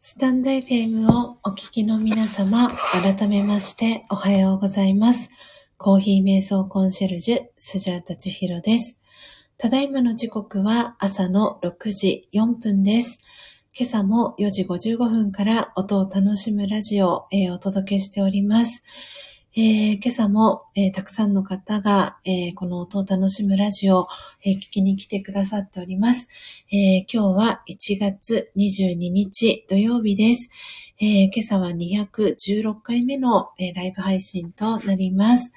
スタンド FM をお聞きの皆様、改めましておはようございます。コーヒー瞑想コンシェルジュ、スジャータチヒロです。ただいまの時刻は朝の6時4分です。今朝も4時55分から音を楽しむラジオを、お届けしております。えー、今朝も、えー、たくさんの方が、えー、この音を楽しむラジオを、え聞きに来てくださっております。え今日は1月22日土曜日です。え今朝は216回目の、えライブ配信となります。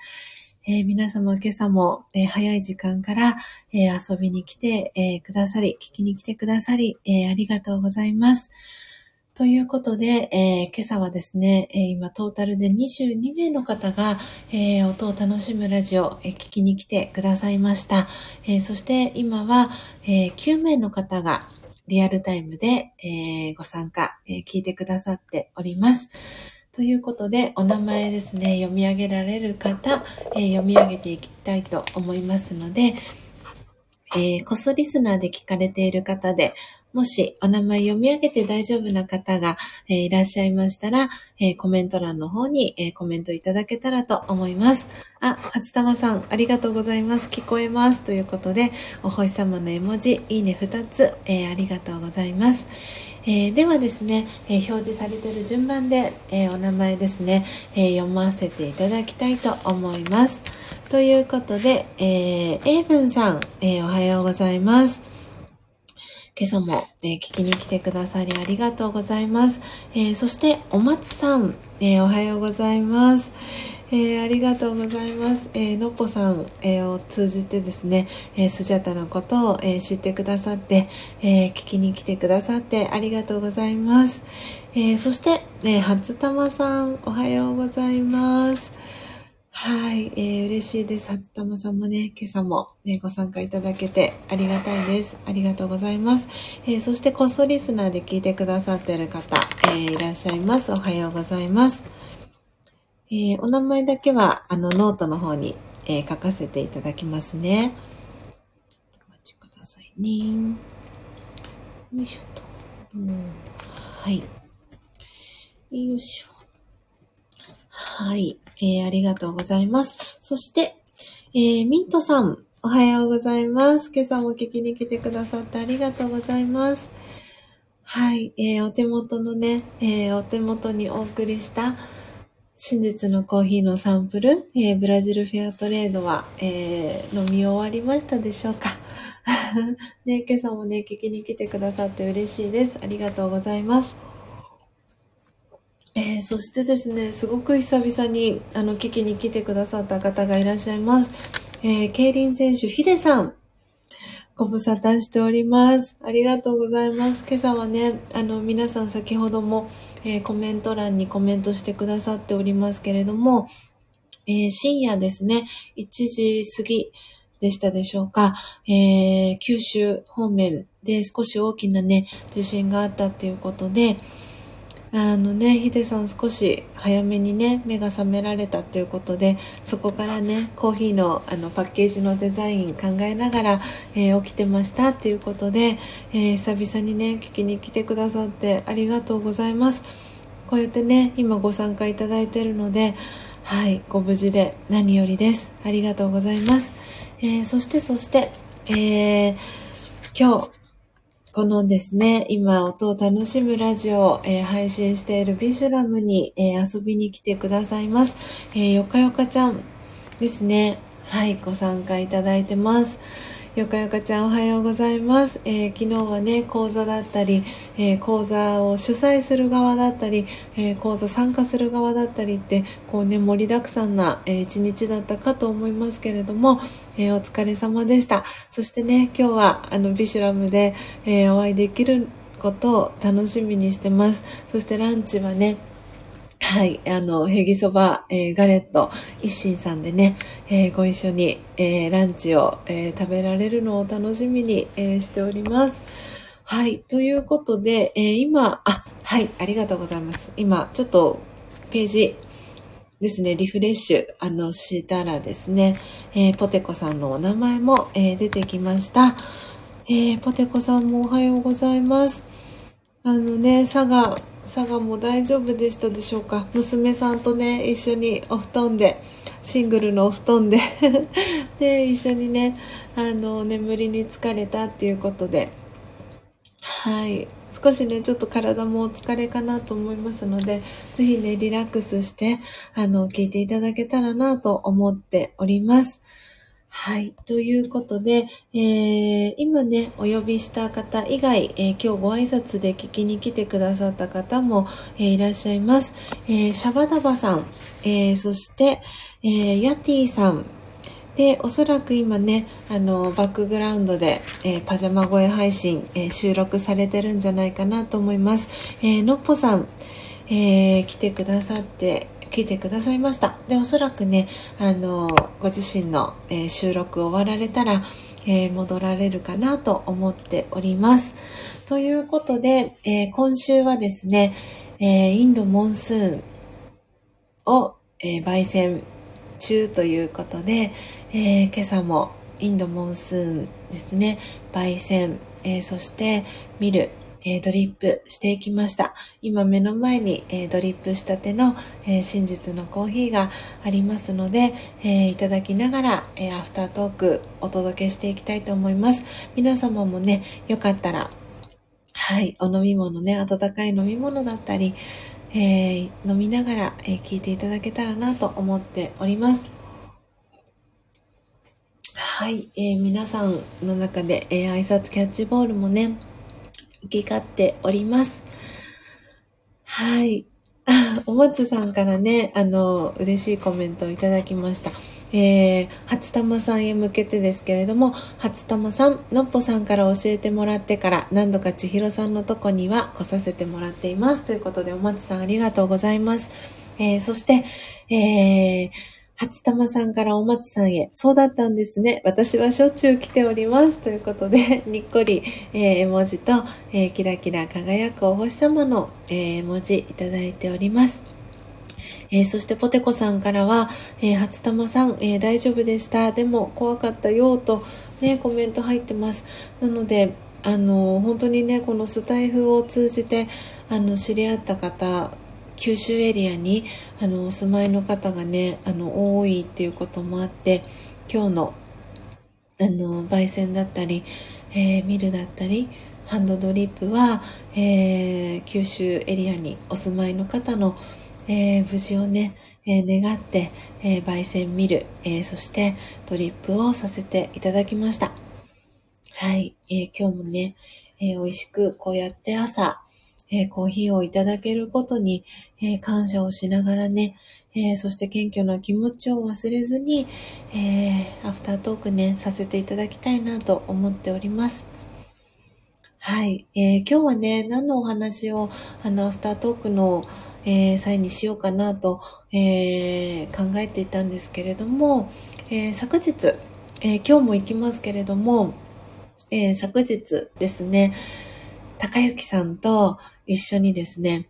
え、皆様今朝も、え、早い時間から、え、遊びに来て、えくださり、聞きに来てくださり、えありがとうございます。ということで、え今朝はですね、え今トータルで22名の方が、え音を楽しむラジオ、え聞きに来てくださいました。えそして今は、え9名の方がリアルタイムで、えご参加、え聞いてくださっております。ということで、お名前ですね、読み上げられる方、え、読み上げていきたいと思いますので、えー、コスリスナーで聞かれている方で、もしお名前読み上げて大丈夫な方が、えー、いらっしゃいましたら、えー、コメント欄の方に、えー、コメントいただけたらと思います。あ、初玉さん、ありがとうございます。聞こえます。ということで、お星様の絵文字、いいね2つ、えありがとうございます。え、ではですね、え、表示されている順番で、え、お名前ですね、え読ませていただきたいと思います。ということで、えー、エイブンさん、えおはようございます。今朝も、え聞きに来てくださりありがとうございます。えそして、お松さん、えおはようございます。えー、ありがとうございます。えー、のっぽさん、えー、を通じてですね、えー、スジャタのことを、えー、知ってくださって、えー、聞きに来てくださってありがとうございます。えー、そして、えー、初玉さん、おはようございます。はい、えー、嬉しいです。初玉さんもね、今朝も、ね、ご参加いただけてありがたいです。ありがとうございます。えー、そして、こっそリスナーで聞いてくださってる方、えー、いらっしゃいます。おはようございます。えー、お名前だけは、あの、ノートの方に、え、書かせていただきますね。お待ちくださいね。よいしょと。うん、はい。よいしょ。はい、えー。ありがとうございます。そして、えー、ミントさん、おはようございます。今朝も聞きに来てくださってありがとうございます。はい、えー、お手元のね、えー、お手元にお送りした、真実のコーヒーのサンプル、えー、ブラジルフェアトレードは、えー、飲み終わりましたでしょうか ね、今朝もね、聞きに来てくださって嬉しいです。ありがとうございます。えー、そしてですね、すごく久々に、あの、聞きに来てくださった方がいらっしゃいます。えー、競輪選手、ヒデさん。ご無沙汰しております。ありがとうございます。今朝はね、あの、皆さん先ほども、えー、コメント欄にコメントしてくださっておりますけれども、えー、深夜ですね、1時過ぎでしたでしょうか、えー、九州方面で少し大きなね、地震があったっていうことで、あのね、ヒデさん少し早めにね、目が覚められたっていうことで、そこからね、コーヒーのあのパッケージのデザイン考えながら、えー、起きてましたっていうことで、えー、久々にね、聞きに来てくださってありがとうございます。こうやってね、今ご参加いただいてるので、はい、ご無事で何よりです。ありがとうございます。えー、そしてそして、え、今日、このですね、今音を楽しむラジオを、えー、配信しているビシュラムに、えー、遊びに来てくださいます。えー、よかよかちゃんですね。はい、ご参加いただいてます。よかよかちゃんおはようございます。えー、昨日はね、講座だったり、えー、講座を主催する側だったり、えー、講座参加する側だったりって、こうね、盛りだくさんな、え一日だったかと思いますけれども、えお疲れ様でした。そしてね、今日はあのビシュラムで、えお会いできることを楽しみにしてます。そしてランチはね、はい。あの、ヘギそば、えー、ガレット、一心さんでね、えー、ご一緒に、えー、ランチを、え食べられるのを楽しみに、えしております。はい。ということで、え今、あ、はい。ありがとうございます。今、ちょっと、ページ、ですね、リフレッシュ、あの、したらですね、えー、ポテコさんのお名前も、えー、出てきました。えー、ポテコさんもおはようございます。あのね、佐賀、佐賀も大丈夫でしたでしょうか？娘さんとね、一緒にお布団で、シングルのお布団で で、一緒にね、あの、眠りに疲れたっていうことで、はい。少しね、ちょっと体もお疲れかなと思いますので、ぜひね、リラックスして、あの、聞いていただけたらなと思っております。はい。ということで、えー、今ね、お呼びした方以外、えー、今日ご挨拶で聞きに来てくださった方も、えー、いらっしゃいます。えシャバダバさん、えそして、えヤティさん、で、おそらく今ね、あの、バックグラウンドで、えーパジャマ声配信、え収録されてるんじゃないかなと思います。えーのっぽさん、え来てくださって聞いてくださいました。で、おそらくね、あの、ご自身の、えー、収録終わられたら、えー、戻られるかなと思っております。ということで、えー、今週はですね、えインドモンスーンを、え焙煎中ということで、え今朝もインドモンスーンですね、焙煎、えそして見る、えー、ドリップしていきました。今目の前に、えー、ドリップしたての、えー、真実のコーヒーがありますので、えいただきながら、えアフタートークお届けしていきたいと思います。皆様もね、よかったら、はい、お飲み物ね、温かい飲み物だったり、え飲みながら、え聞いていただけたらなと思っております。はい、えー、皆さんの中で、えー、挨拶キャッチボールもね、行き交っております。はい。お松さんからね、あの、嬉しいコメントをいただきました。えー、初玉さんへ向けてですけれども、初玉さん、のっぽさんから教えてもらってから何度か千尋さんのとこには来させてもらっています。ということで、お松さんありがとうございます。えー、そして、えー、初玉さんからお松さんへ、そうだったんですね。私はしょっちゅう来ております。ということで、にっこり、えー、絵文字と、えー、キラキラ輝くお星様の、えー、絵文字いただいております。えー、そしてポテコさんからは、えー、初玉さん、えー、大丈夫でした。でも怖かったよ、とね、コメント入ってます。なので、あの、本当にね、このスタイフを通じて、あの、知り合った方、九州エリアにあのお住まいの方がねあの多いっていうこともあって今日のあの焙煎だったり、えー、ミルだったりハンドドリップは、えー、九州エリアにお住まいの方の、えー、無事をね、え願って、え焙煎ミル、えそしてドリップをさせていただきました。はい、え今日もね、え美味しくこうやって朝、えー、コーヒーをいただけることに、えー、感謝をしながらね、えー、そして謙虚な気持ちを忘れずに、えアフタートークね、させていただきたいなと思っております。はい、え今日はね、何のお話を、あの、アフタートークの、え際にしようかなと、え考えていたんですけれども、え昨日、え今日も行きますけれども、え昨日ですね、高幸さんと一緒にですね、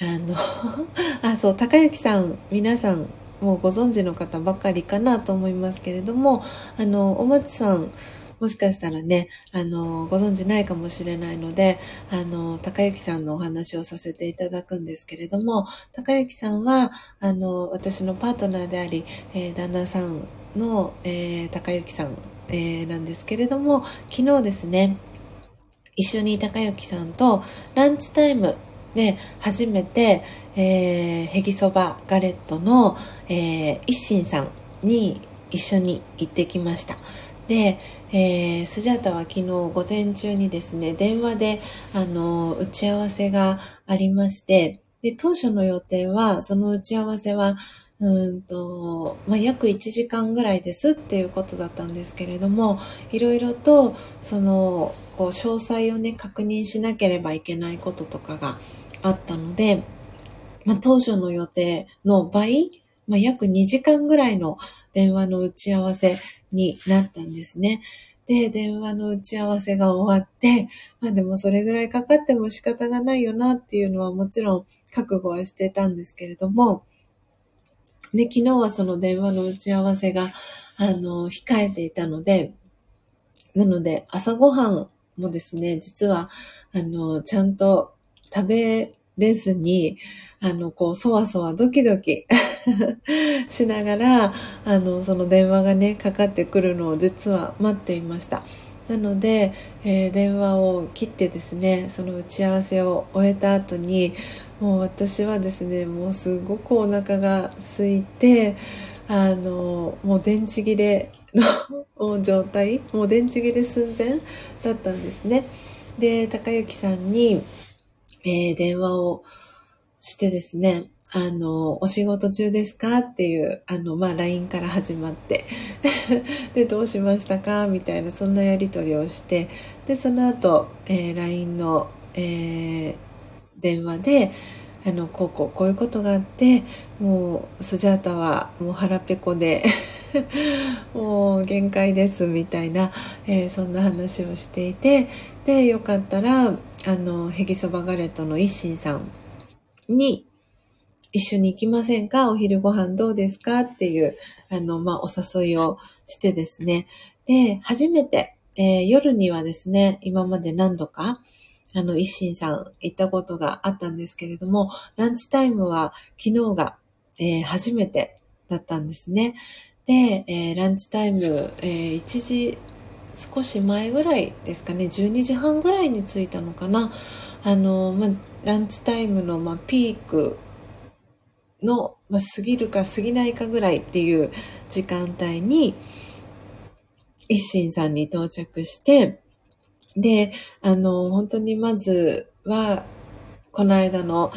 あの あ、そう、高幸さん、皆さん、もうご存知の方ばかりかなと思いますけれども、あの、お松さん、もしかしたらね、あの、ご存知ないかもしれないので、あの、高幸さんのお話をさせていただくんですけれども、高幸さんは、あの、私のパートナーであり、えー、旦那さんの、えー、高幸さん、えー、なんですけれども、昨日ですね、一緒に高幸さんとランチタイムで初めて、えー、ヘギそばガレットの、えー、一心さんに一緒に行ってきました。で、えー、スジャータは昨日午前中にですね、電話で、あの、打ち合わせがありまして、で、当初の予定は、その打ち合わせは、うんと、まあ、約1時間ぐらいですっていうことだったんですけれども、いろいろと、その、こう、詳細をね、確認しなければいけないこととかがあったので、まあ、当初の予定の倍、まあ、約2時間ぐらいの電話の打ち合わせになったんですね。で、電話の打ち合わせが終わって、まあでもそれぐらいかかっても仕方がないよなっていうのはもちろん覚悟はしてたんですけれども、で、昨日はその電話の打ち合わせが、あの、控えていたので、なので、朝ごはんもですね、実は、あの、ちゃんと食べれずに、あの、こう、そわそわドキドキ しながら、あの、その電話がね、かかってくるのを実は待っていました。なので、えー、電話を切ってですね、その打ち合わせを終えた後に、もう私はですねもうすごくお腹が空いてあのもう電池切れの 状態もう電池切れ寸前だったんですね。で高之さんに、えー、電話をしてですねあの、お仕事中ですかっていう、あの、まあ、LINE から始まって。で、どうしましたか？みたいな、そんなやり取りをして、で、その後、えー、LINE の、えー、電話で、あの、こうこうこういうことがあって、もう、スジャータはもう腹ペコで もう限界ですみたいな、えー、そんな話をしていて、で、よかったら、あの、ヘギそばガレットの一心さんに、一緒に行きませんか？お昼ご飯どうですか？っていう、あの、まあ、お誘いをしてですね。で、初めて、えー、夜にはですね、今まで何度か、あの、一心さん行ったことがあったんですけれども、ランチタイムは昨日が、えー、初めてだったんですね。で、えー、ランチタイム、えー、1時少し前ぐらいですかね、12時半ぐらいに着いたのかな。あの、まあランチタイムの、まあピークの、まあ過ぎるか過ぎないかぐらいっていう時間帯に、一心さんに到着して、で、あの、本当にまずは、この間の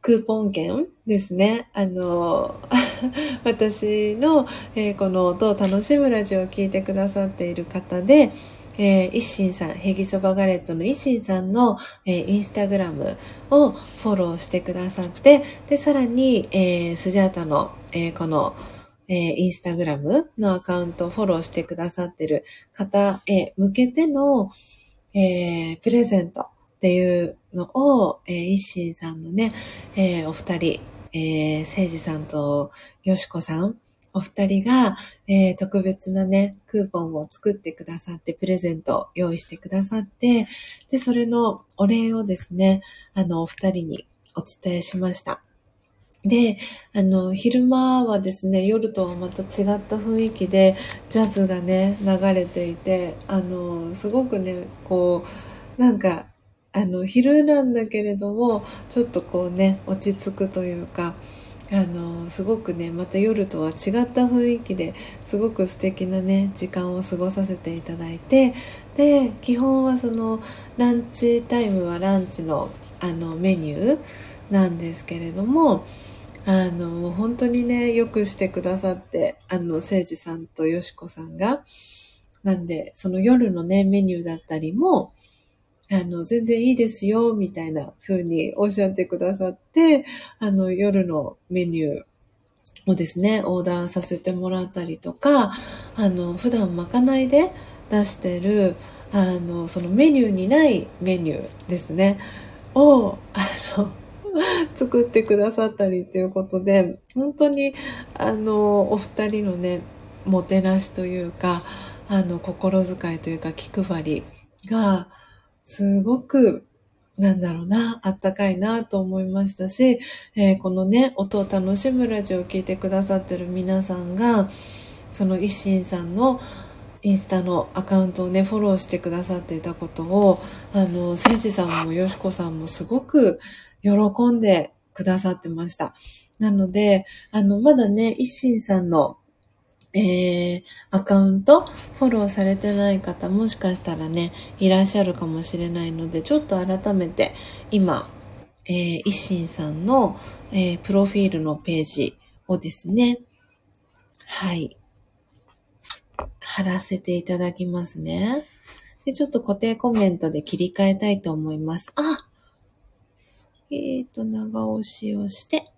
クーポン券ですね。あの、私の、えー、この音を楽しむラジオを聴いてくださっている方で、えー、一心さん、ヘギそばガレットの一心さんの、えー、インスタグラムをフォローしてくださって、で、さらに、えー、スジャータの、えー、この、えー、インスタグラムのアカウントをフォローしてくださってる方へ向けての、えー、プレゼントっていうのを、えー、一心さんのね、えー、お二人、えー、誠治さんとよしこさん、お二人が、えー、特別なね、クーポンを作ってくださって、プレゼントを用意してくださって、で、それのお礼をですね、あの、お二人にお伝えしました。で、あの、昼間はですね、夜とはまた違った雰囲気で、ジャズがね、流れていて、あの、すごくね、こう、なんか、あの、昼なんだけれども、ちょっとこうね、落ち着くというか、あの、すごくね、また夜とは違った雰囲気ですごく素敵なね、時間を過ごさせていただいて、で、基本はその、ランチタイムはランチの、あの、メニューなんですけれども、あの、本当にね、よくしてくださって、あの、誠治さんとよしこさんが、なんで、その夜のね、メニューだったりも、あの、全然いいですよ、みたいな風におっしゃってくださって、あの、夜のメニューをですね、オーダーさせてもらったりとか、あの、普段まかないで出してる、あの、そのメニューにないメニューですね、を、あの、作ってくださったりということで、本当に、あの、お二人のね、もてなしというか、あの、心遣いというか、気配りが、すごく、なんだろうな、あったかいなと思いましたし、えー、このね、音を楽しむラジオを聴いてくださってる皆さんが、その一心さんのインスタのアカウントをね、フォローしてくださっていたことを、あの、誠司さんもよしこさんもすごく喜んでくださってました。なので、あの、まだね、一心さんの、えー、アカウントフォローされてない方もしかしたらね、いらっしゃるかもしれないので、ちょっと改めて今、えー、一心さんの、えー、プロフィールのページをですね、はい、貼らせていただきますね。で、ちょっと固定コメントで切り替えたいと思います。あえっ、ー、と、長押しをして、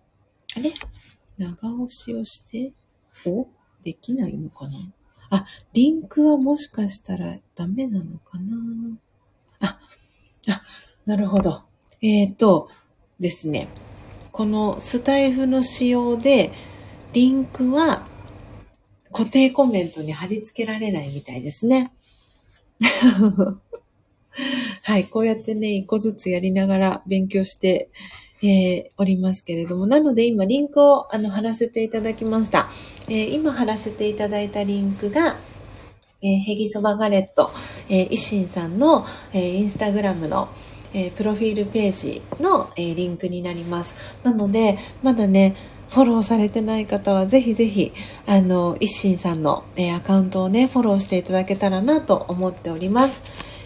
あれ？長押しをして、おできないのかな？あ、リンクはもしかしたらダメなのかな？あ、あ、なるほど。えっ、ー、とですね、このスタイフの仕様で、リンクは固定コメントに貼り付けられないみたいですね。はい、こうやってね、一個ずつやりながら勉強してえー、おりますけれども、なので今リンクをあの貼らせていただきました。えー、今貼らせていただいたリンクが、えー、ヘギソバガレット、えー、イシンさんの、えー、インスタグラムの、えー、プロフィールページの、えー、リンクになります。なので、まだね、フォローされてない方はぜひぜひ、あの、一心さんの、えー、アカウントをね、フォローしていただけたらなと思っております。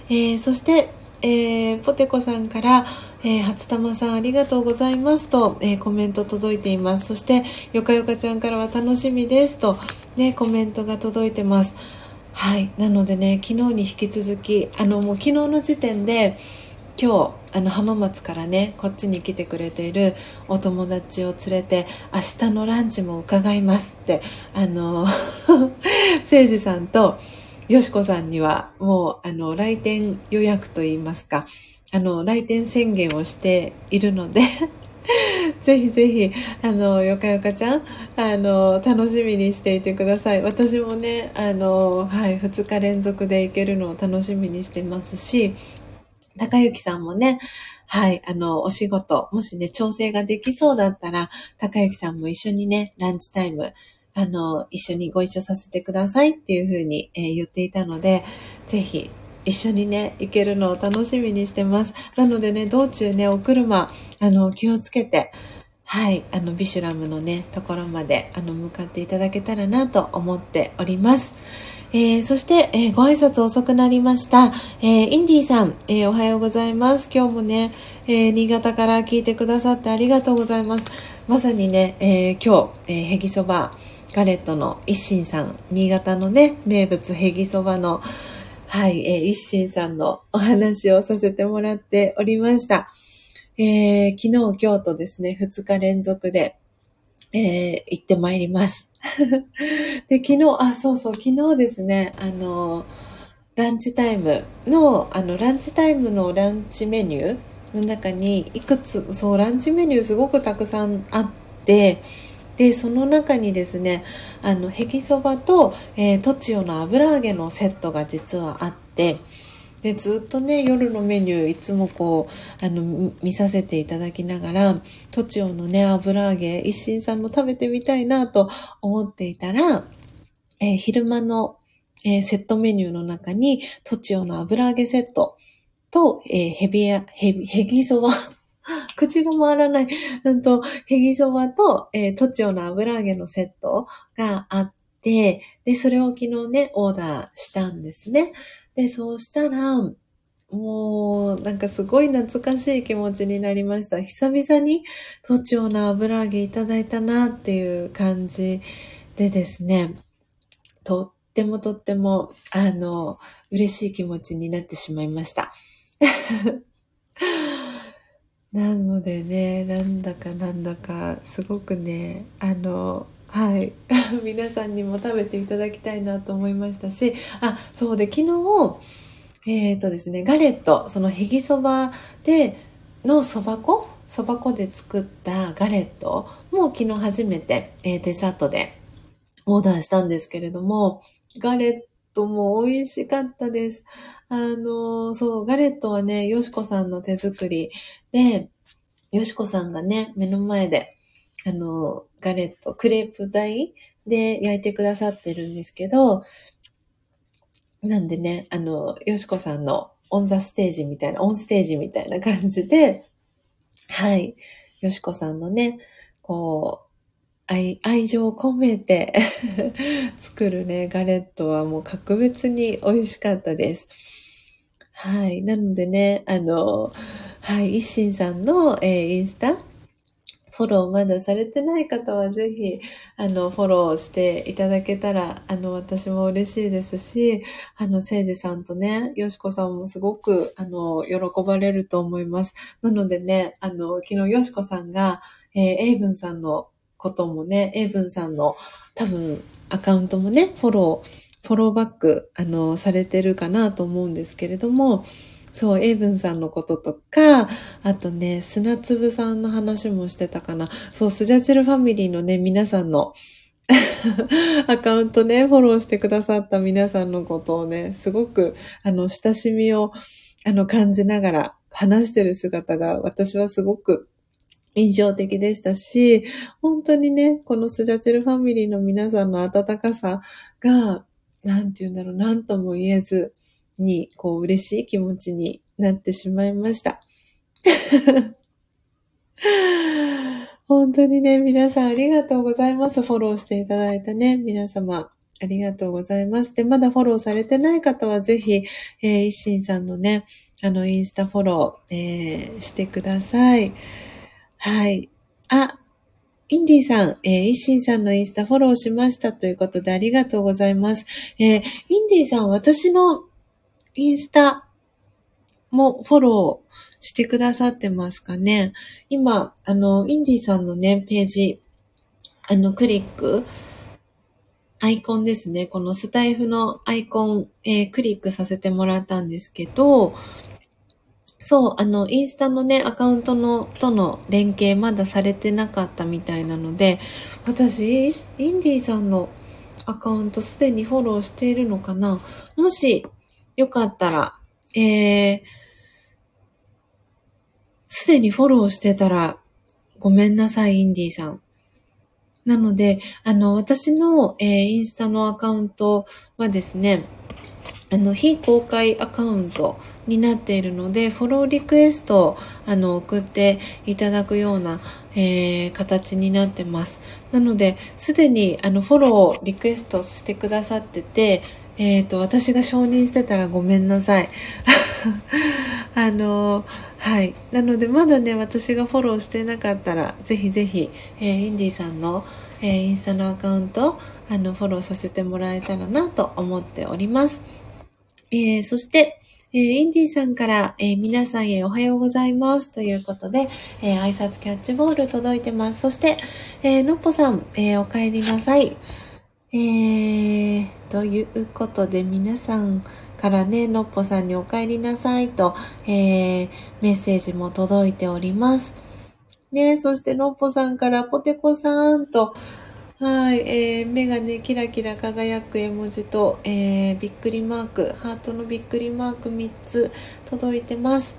えー、そして、えー、ポテコさんから、えー、初玉さんありがとうございますと、えー、コメント届いています。そして、よかよかちゃんからは楽しみですと、ね、コメントが届いてます。はい。なのでね、昨日に引き続き、あの、もう昨日の時点で、今日、あの、浜松からね、こっちに来てくれているお友達を連れて、明日のランチも伺いますって、あの、誠司さんと、よしこさんにはもうあの来店予約といいますか、あの来店宣言をしているので ぜひぜひ、あの、よかよかちゃん、あの、楽しみにしていてください。私もね、あの、はい、2日連続で行けるのを楽しみにしてますし、高幸さんもね、はい、あの、お仕事、もしね、調整ができそうだったら、高幸さんも一緒にね、ランチタイム、あの、一緒にご一緒させてくださいっていうふうに、えー、言っていたので、ぜひ一緒にね、行けるのを楽しみにしてます。なのでね、道中ね、お車、あの、気をつけて、はい、あの、ビシュラムのね、ところまで、あの、向かっていただけたらなと思っております。えー、そして、えー、ご挨拶遅くなりました。えー、インディーさん、えおはようございます。今日もね、え新潟から聞いてくださってありがとうございます。まさにね、え今日、えへぎそば、ガレットの一心さん、新潟のね、名物ヘギそばの、はい、えー、一心さんのお話をさせてもらっておりました。えー、昨日、今日とですね、2日連続で、えー、行ってまいります。で、昨日、あ、そうそう、昨日ですね、あの、ランチタイムの、あの、ランチタイムのランチメニューの中に、いくつ、そう、ランチメニューすごくたくさんあって、でその中にですねあのへぎそばと、えー、とちおの油揚げのセットが実はあってでずっとね夜のメニューいつもこうあの見させていただきながらとちおのね油揚げ一心さんの食べてみたいなと思っていたら、えー、昼間の、えー、セットメニューの中にとちおの油揚げセットと、えー、ヘビや、ヘビ、ヘギそば 口が回らない、うんと、ヘギそばと、えー、トチオの油揚げのセットがあって、で、それを昨日ね、オーダーしたんですね。で、そうしたら、もう、なんかすごい懐かしい気持ちになりました。久々にトチオの油揚げいただいたなっていう感じでですね、とってもとっても、あの、嬉しい気持ちになってしまいました。なのでね、なんだかなんだか、すごくね、あの、はい。皆さんにも食べていただきたいなと思いましたし、あ、そうで、昨日、えっ、ー、とですね、ガレット、そのヘギそばで、のそば粉？そば粉で作ったガレットも昨日初めて、えー、デザートでオーダーしたんですけれども、ガレットトも美味しかったです。あの、そう、ガレットはね、よしこさんの手作りで、よしこさんがね、目の前で、あの、ガレット、クレープ台で焼いてくださってるんですけど、なんでね、あの、よしこさんのオンザステージみたいな、オンステージみたいな感じで、はい、よしこさんのね、こう、愛、愛情を込めて 作るね、ガレットはもう格別に美味しかったです。はい。なのでね、あの、はい、一心さんの、えー、インスタ、フォローまだされてない方はぜひ、あの、フォローしていただけたら、あの、私も嬉しいですし、あの、せいじさんとね、よしこさんもすごく、あの、喜ばれると思います。なのでね、あの、昨日よしこさんが、えー、エイブンさんのこともね、エイブンさんの多分アカウントもね、フォロー、フォローバック、あの、されてるかなと思うんですけれども、そう、エイブンさんのこととか、あとね、砂粒さんの話もしてたかな。そう、スジャチルファミリーのね、皆さんの アカウントね、フォローしてくださった皆さんのことをね、すごく、あの、親しみを、あの、感じながら話してる姿が、私はすごく印象的でしたし、本当にね、このスジャチルファミリーの皆さんの温かさが、なんて言うんだろう、なんとも言えずに、こう、嬉しい気持ちになってしまいました。本当にね、皆さんありがとうございます。フォローしていただいたね、皆様。ありがとうございます。で、まだフォローされてない方はぜひ、えー、一心さんのね、あの、インスタフォロー、えー、してください。はい。あ、インディさん、えー、一心さんのインスタフォローしましたということでありがとうございます。えー、インディさん、私のインスタもフォローしてくださってますかね？今、あの、インディさんのね、ページ、あの、クリック、アイコンですね。このスタイフのアイコン、えー、クリックさせてもらったんですけど、そう、あの、インスタのね、アカウントの、との連携まだされてなかったみたいなので、私、インディさんのアカウントすでにフォローしているのかな？もし、よかったら、えー、すでにフォローしてたら、ごめんなさい、インディさん。なので、あの、私の、えー、インスタのアカウントはですね、あの、非公開アカウントになっているので、フォローリクエストを、あの、送っていただくような、えー、形になってます。なので、すでに、あの、フォローをリクエストしてくださってて、えっ、ー、と、私が承認してたらごめんなさい。あの、はい。なので、まだね、私がフォローしてなかったら、ぜひぜひ、えー、インディさんの、えー、インスタのアカウント、あの、フォローさせてもらえたらなと思っております。えー、そして、えー、インディさんから、えー、皆さんへおはようございますということで、えー、挨拶キャッチボール届いてます。そして、えー、のっぽさん、えー、お帰りなさい。えー、ということで皆さんからね、のっぽさんにお帰りなさいと、え、メッセージも届いております。ね、そしてのっぽさんからポテコさんと、はい、えー、目がね、キラキラ輝く絵文字と、えー、びっくりマーク、ハートのびっくりマーク3つ届いてます。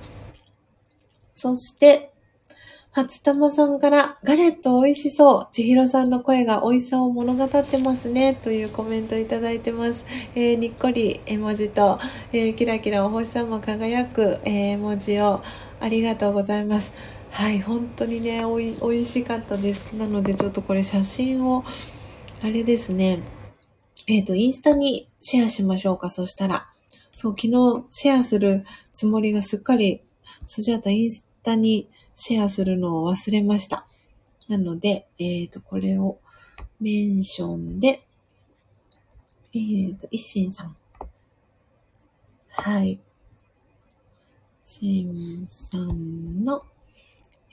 そして、初玉さんから、ガレット美味しそう。千尋さんの声が美味しさを物語ってますね。というコメントいただいてます。えー、にっこり絵文字と、えー、キラキラお星さんも輝く、えー、絵文字をありがとうございます。はい、本当にね、おい、美味しかったです。なのでちょっとこれ写真を、あれですね、えっ、ー、と、インスタにシェアしましょうか。そしたら。そう、昨日シェアするつもりがすっかり、スジャータインスタにシェアするのを忘れました。なので、えっ、ー、と、これをメンションで、えっ、ー、と、一心さん。はい。シンさんの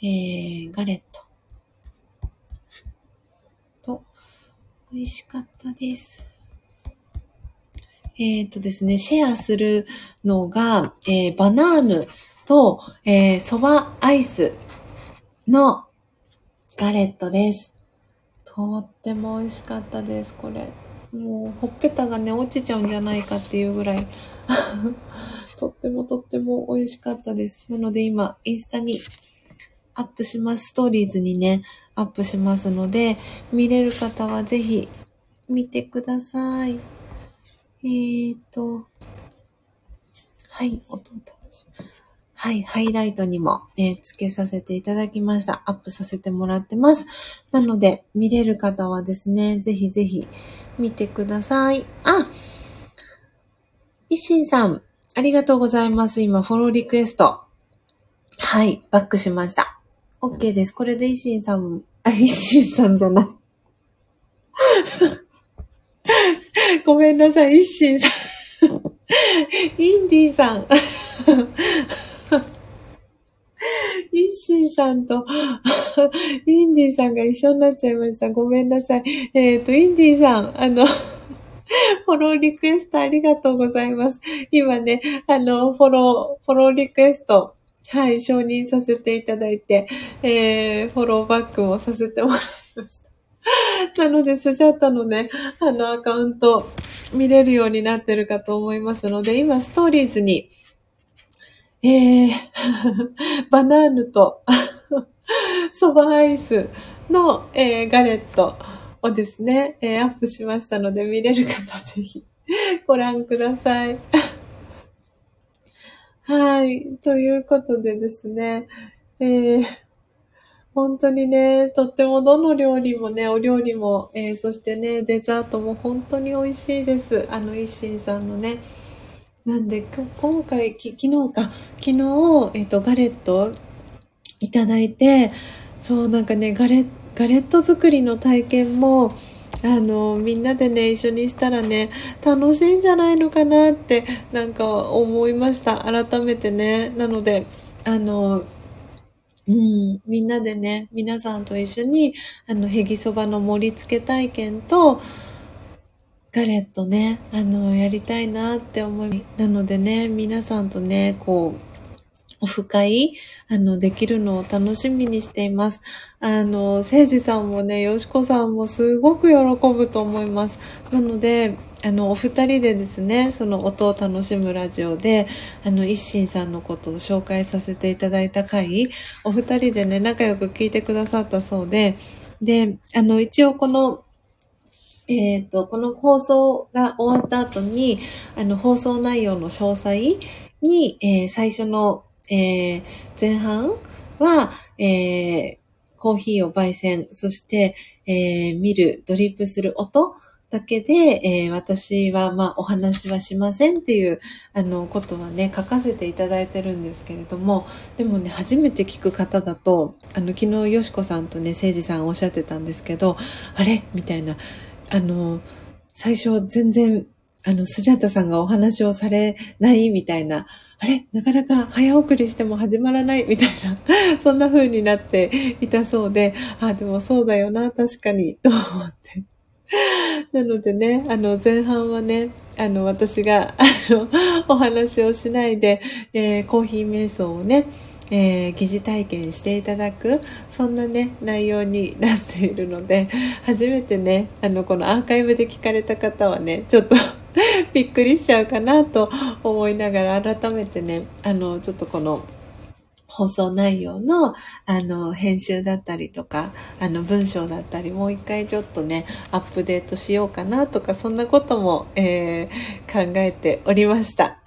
えー、ガレット。と、美味しかったです。えっ、ー、とですね、シェアするのが、えー、バナーヌと、えー、蕎麦アイスのガレットです。とっても美味しかったです、これ。もう、ほっぺたがね、落ちちゃうんじゃないかっていうぐらい とってもとっても美味しかったです。なので今、インスタにアップします。ストーリーズにね、アップしますので、見れる方はぜひ見てください。えーと、はい、音を楽しみ。はい、ハイライトにも、えー、付けさせていただきました。アップさせてもらってます。なので、見れる方はですね、ぜひぜひ見てください。あ一心さん、ありがとうございます。今、フォローリクエスト。はい、バックしました。OK です。これでイシンさん、あ、イシンさんじゃない。ごめんなさい、イシンさん。インディーさん。イッシンさんと、インディーさんが一緒になっちゃいました。ごめんなさい。えっ、ー、と、インディーさん、あの、フォローリクエストありがとうございます。今ね、あの、フォロー、フォローリクエスト、はい、承認させていただいて、えー、フォローバックもさせてもらいました。なので、スジャータのね、あの、アカウント見れるようになってるかと思いますので、今、ストーリーズに、えー、バナーヌと、ソバアイスの、えー、ガレットをですね、えー、アップしましたので、見れる方ぜひご覧ください。はい。ということでですね、えー、本当にね、とってもどの料理もね、お料理も、えー、そしてね、デザートも本当に美味しいです。あの、一心さんのね。なんで、今回、き昨日か、昨日、えっ、ー、と、ガレットいただいて、そう、なんかね、ガレガレット作りの体験も、あのみんなでね一緒にしたらね楽しいんじゃないのかなってなんか思いました。改めてね。なのであのうん、みんなでね、皆さんと一緒に、あの、へぎそばの盛り付け体験と、ガレットね、あの、やりたいなって思い、なのでね、皆さんとね、こう、オフ会、あの、できるのを楽しみにしています。あの、誠治さんもね、よしこさんもすごく喜ぶと思います。なので、あの、お二人でですね、その音を楽しむラジオで、あの、一心さんのことを紹介させていただいた回、お二人でね、仲良く聞いてくださったそうで、で、あの、一応この、えっ、ー、と、この放送が終わった後に、あの、放送内容の詳細に、えー、最初のえー、前半は、えー、コーヒーを焙煎、そして、えー、見る、ドリップする音だけで、えー、私は、まあ、お話はしませんっていう、あの、ことはね、書かせていただいてるんですけれども、でもね、初めて聞く方だと、あの、昨日、よしこさんとね、せいじさんおっしゃってたんですけど、あれ？みたいな、あの、最初全然、あの、スジャータさんがお話をされないみたいな、あれ？なかなか早送りしても始まらないみたいな、そんな風になっていたそうで、あ、でもそうだよな、確かに、と思って。なのでね、あの、前半はね、あの、私が、あの、お話をしないで、えー、コーヒー瞑想をね、えー、疑似体験していただく、そんなね、内容になっているので、初めてね、あの、このアーカイブで聞かれた方はね、ちょっと びっくりしちゃうかなと思いながら改めてね、あの、ちょっとこの放送内容の、あの、編集だったりとか、あの、文章だったり、もう一回ちょっとね、アップデートしようかなとか、そんなことも、えー、考えておりました。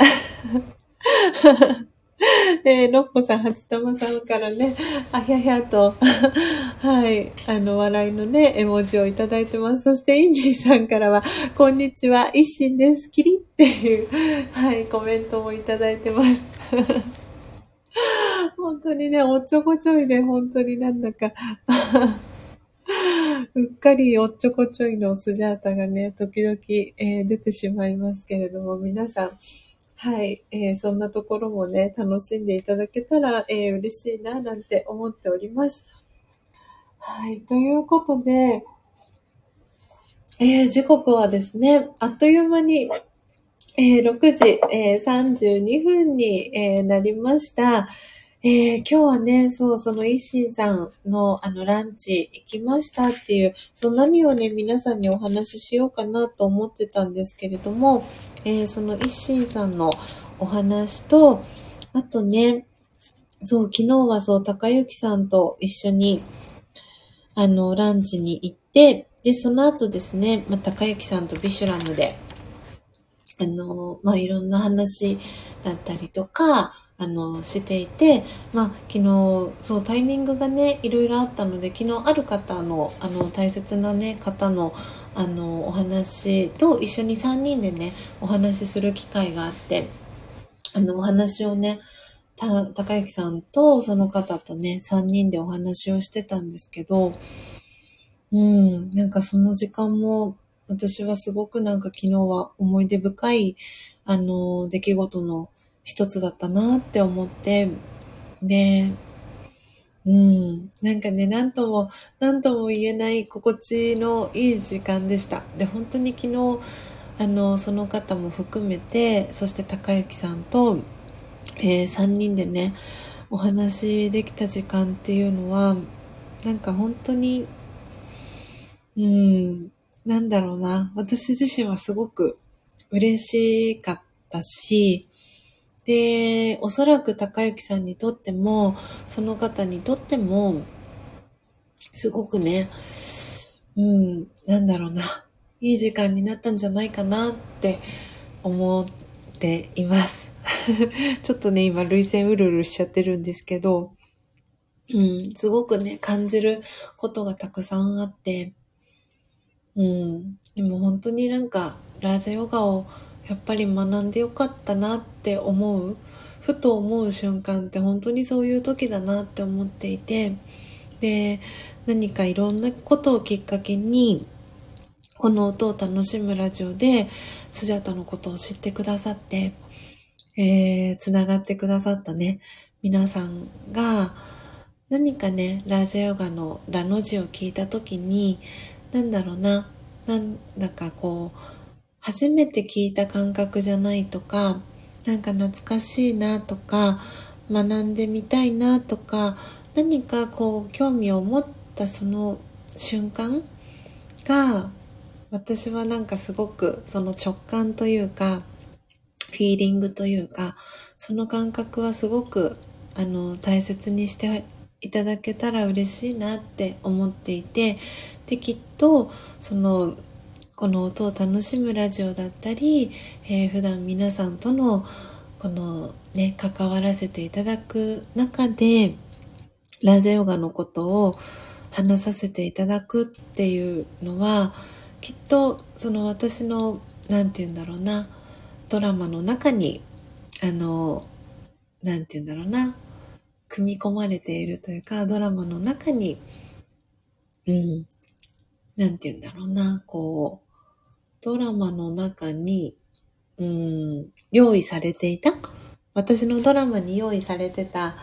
えー、のっぽさん、初玉さんからね、あひゃひゃと、はい、あの、笑いのね、絵文字をいただいてます。そして、インディさんからは、こんにちは、一心です、キリっていう、はい、コメントもいただいてます。本当にね、おっちょこちょいで、本当になんだかうっかりおっちょこちょいのスジャータがね、時々、えー、出てしまいますけれども、皆さん、はい、えー、そんなところもね、楽しんでいただけたら、えー、嬉しいな、なんて思っております。はい、ということで、えー、時刻はですね、あっという間に、えー、6時、えー、32分に、えー、なりました。えー、今日はね、そう、その一心さんのあのランチ行きましたっていう、その何をね、皆さんにお話ししようかなと思ってたんですけれども、えー、その一心さんのお話と、あとね、そう、昨日はそう、高幸さんと一緒に、あの、ランチに行って、で、その後ですね、まあ、高幸さんとビシュラムで、あの、まあ、いろんな話だったりとか、あの、していて、まあ、昨日、そう、タイミングがね、いろいろあったので、昨日ある方の、あの、大切なね、方の、あの、お話と一緒に3人でね、お話しする機会があって、あの、お話をね、た、高幸さんとその方とね、3人でお話をしてたんですけど、うん、なんかその時間も、私はすごくなんか昨日は思い出深い、あの、出来事の一つだったなって思って、で、うん。なんかね、なんとも、なんとも言えない心地のいい時間でした。で、本当に昨日あの、その方も含めて、そして高之さんと、えー、3人でね、お話できた時間っていうのは、なんか本当に、うん、なんだろうな。私自身はすごく嬉しかったし、で、おそらく高之さんにとっても、その方にとっても、すごくね、うん、なんだろうな。いい時間になったんじゃないかなって思っています。ちょっとね、今、涙腺うるうるしちゃってるんですけど、うん、すごくね、感じることがたくさんあって、うん、でも本当になんか、ラージャヨガをやっぱり学んでよかったなって思う、ふと思う瞬間って本当にそういう時だなって思っていて、で、何かいろんなことをきっかけに、この音を楽しむラジオで、スジャタのことを知ってくださって、えー、つながってくださったね、皆さんが、何かね、ラジャヨガのラの字を聞いたときに、なんだろうな、なんだかこう、初めて聞いた感覚じゃないとか、なんか懐かしいなとか、学んでみたいなとか、何かこう興味を持ったその瞬間が、私はなんかすごくその直感というか、フィーリングというか、その感覚はすごく、あの、大切にしていただけたら嬉しいなって思っていて、で、きっと、その、この音を楽しむラジオだったり、えー、普段皆さんとの、このね、関わらせていただく中で、ラジオガのことを話させていただくっていうのは、きっと、その私の、なんて言うんだろうな、ドラマの中に、あの、なんて言うんだろうな、組み込まれているというか、ドラマの中に、うん、なんて言うんだろうな、こう、ドラマの中に、うん、用意されていた？私のドラマに用意されてた、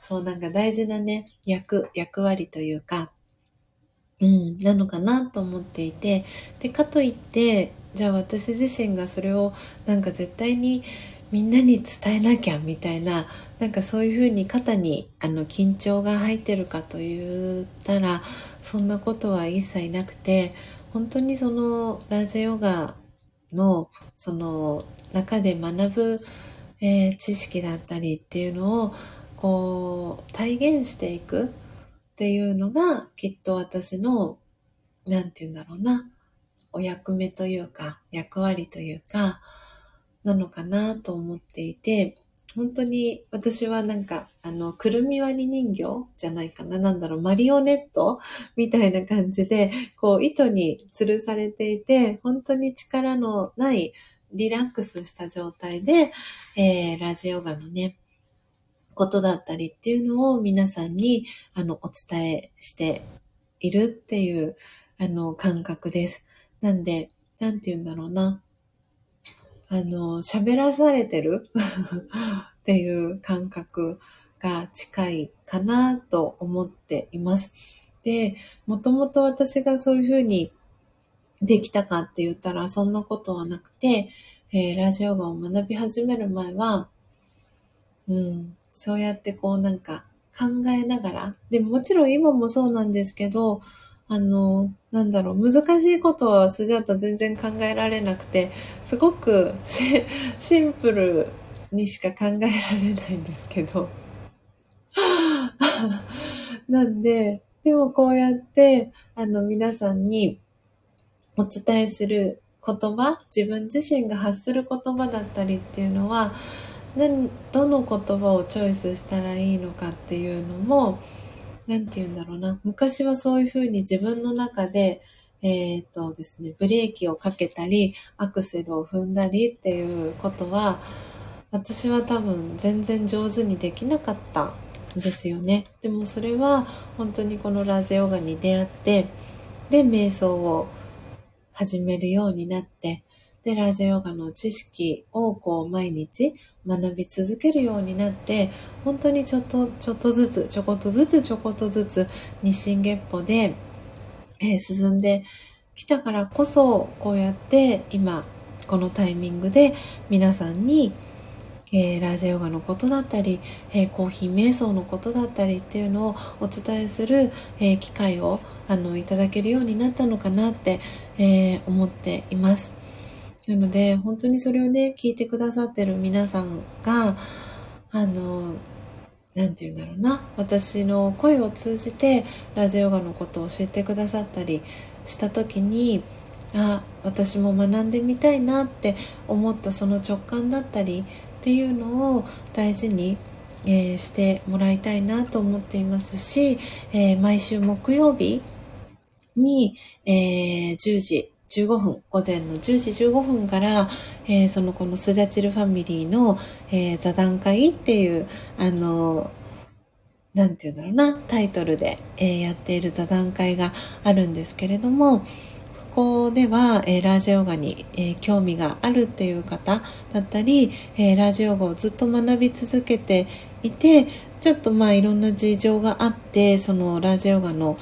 そうなんか大事なね、役、役割というか、うん、なのかなと思っていて、で、かといって、じゃあ私自身がそれをなんか絶対にみんなに伝えなきゃみたいな、なんかそういうふうに肩にあの緊張が入ってるかと言ったら、そんなことは一切なくて、本当にそのラジヨガのその中で学ぶ、えー、知識だったりっていうのをこう体現していくっていうのがきっと私のなんて言うんだろうなお役目というか役割というかなのかなと思っていて、本当に私はなんか、あの、くるみ割り人形じゃないかな。なんだろう、マリオネットみたいな感じで、こう、糸に吊るされていて、本当に力のないリラックスした状態で、えー、ラジオガのね、ことだったりっていうのを皆さんに、あの、お伝えしているっていう、あの、感覚です。なんで、なんて言うんだろうな。あの、喋らされてる？っていう感覚が近いかなと思っています。で、もともと私がそういうふうにできたかって言ったらそんなことはなくて、えー、ラジオ語を学び始める前は、うん、そうやってこうなんか考えながら、でももちろん今もそうなんですけど、あの、なんだろう、難しいことはスジャータ全然考えられなくて、すごくシンプルにしか考えられないんですけど。なんで、でもこうやって、あの、皆さんにお伝えする言葉、自分自身が発する言葉だったりっていうのは、どの言葉をチョイスしたらいいのかっていうのも、なんて言うんだろうな。昔はそういうふうに自分の中で、えっ、とですね、ブレーキをかけたり、アクセルを踏んだりっていうことは、私は多分全然上手にできなかったんですよね。でもそれは本当にこのラジオガに出会って、で、瞑想を始めるようになって、で、ラージオガの知識をこう毎日学び続けるようになって、本当にちょっと、ちょっとずつ、ちょこっとずつ、ちょこっとずつ、日進月歩で、えー、進んできたからこそ、こうやって今、このタイミングで皆さんに、えー、ラージャヨガのことだったり、えー、コーヒー瞑想のことだったりっていうのをお伝えする、えー、機会をあのいただけるようになったのかなって、え思っています。なので本当にそれをね聞いてくださってる皆さんがあの何て言うんだろうな。私の声を通じてラジオガのことを教えてくださったりした時にあ私も学んでみたいなって思ったその直感だったりっていうのを大事に、えー、してもらいたいなと思っていますし、えー、毎週木曜日に、えー、10時15分、午前の10時15分から、えー、そのこのスジャチルファミリーの、えー、座談会っていう、あの、なんて言うんだろうな、タイトルで、えー、やっている座談会があるんですけれども、そこでは、えー、ラージヨガに、えー、興味があるっていう方だったり、えー、ラージヨガをずっと学び続けていてちょっとまあいろんな事情があってそのラージヨガの、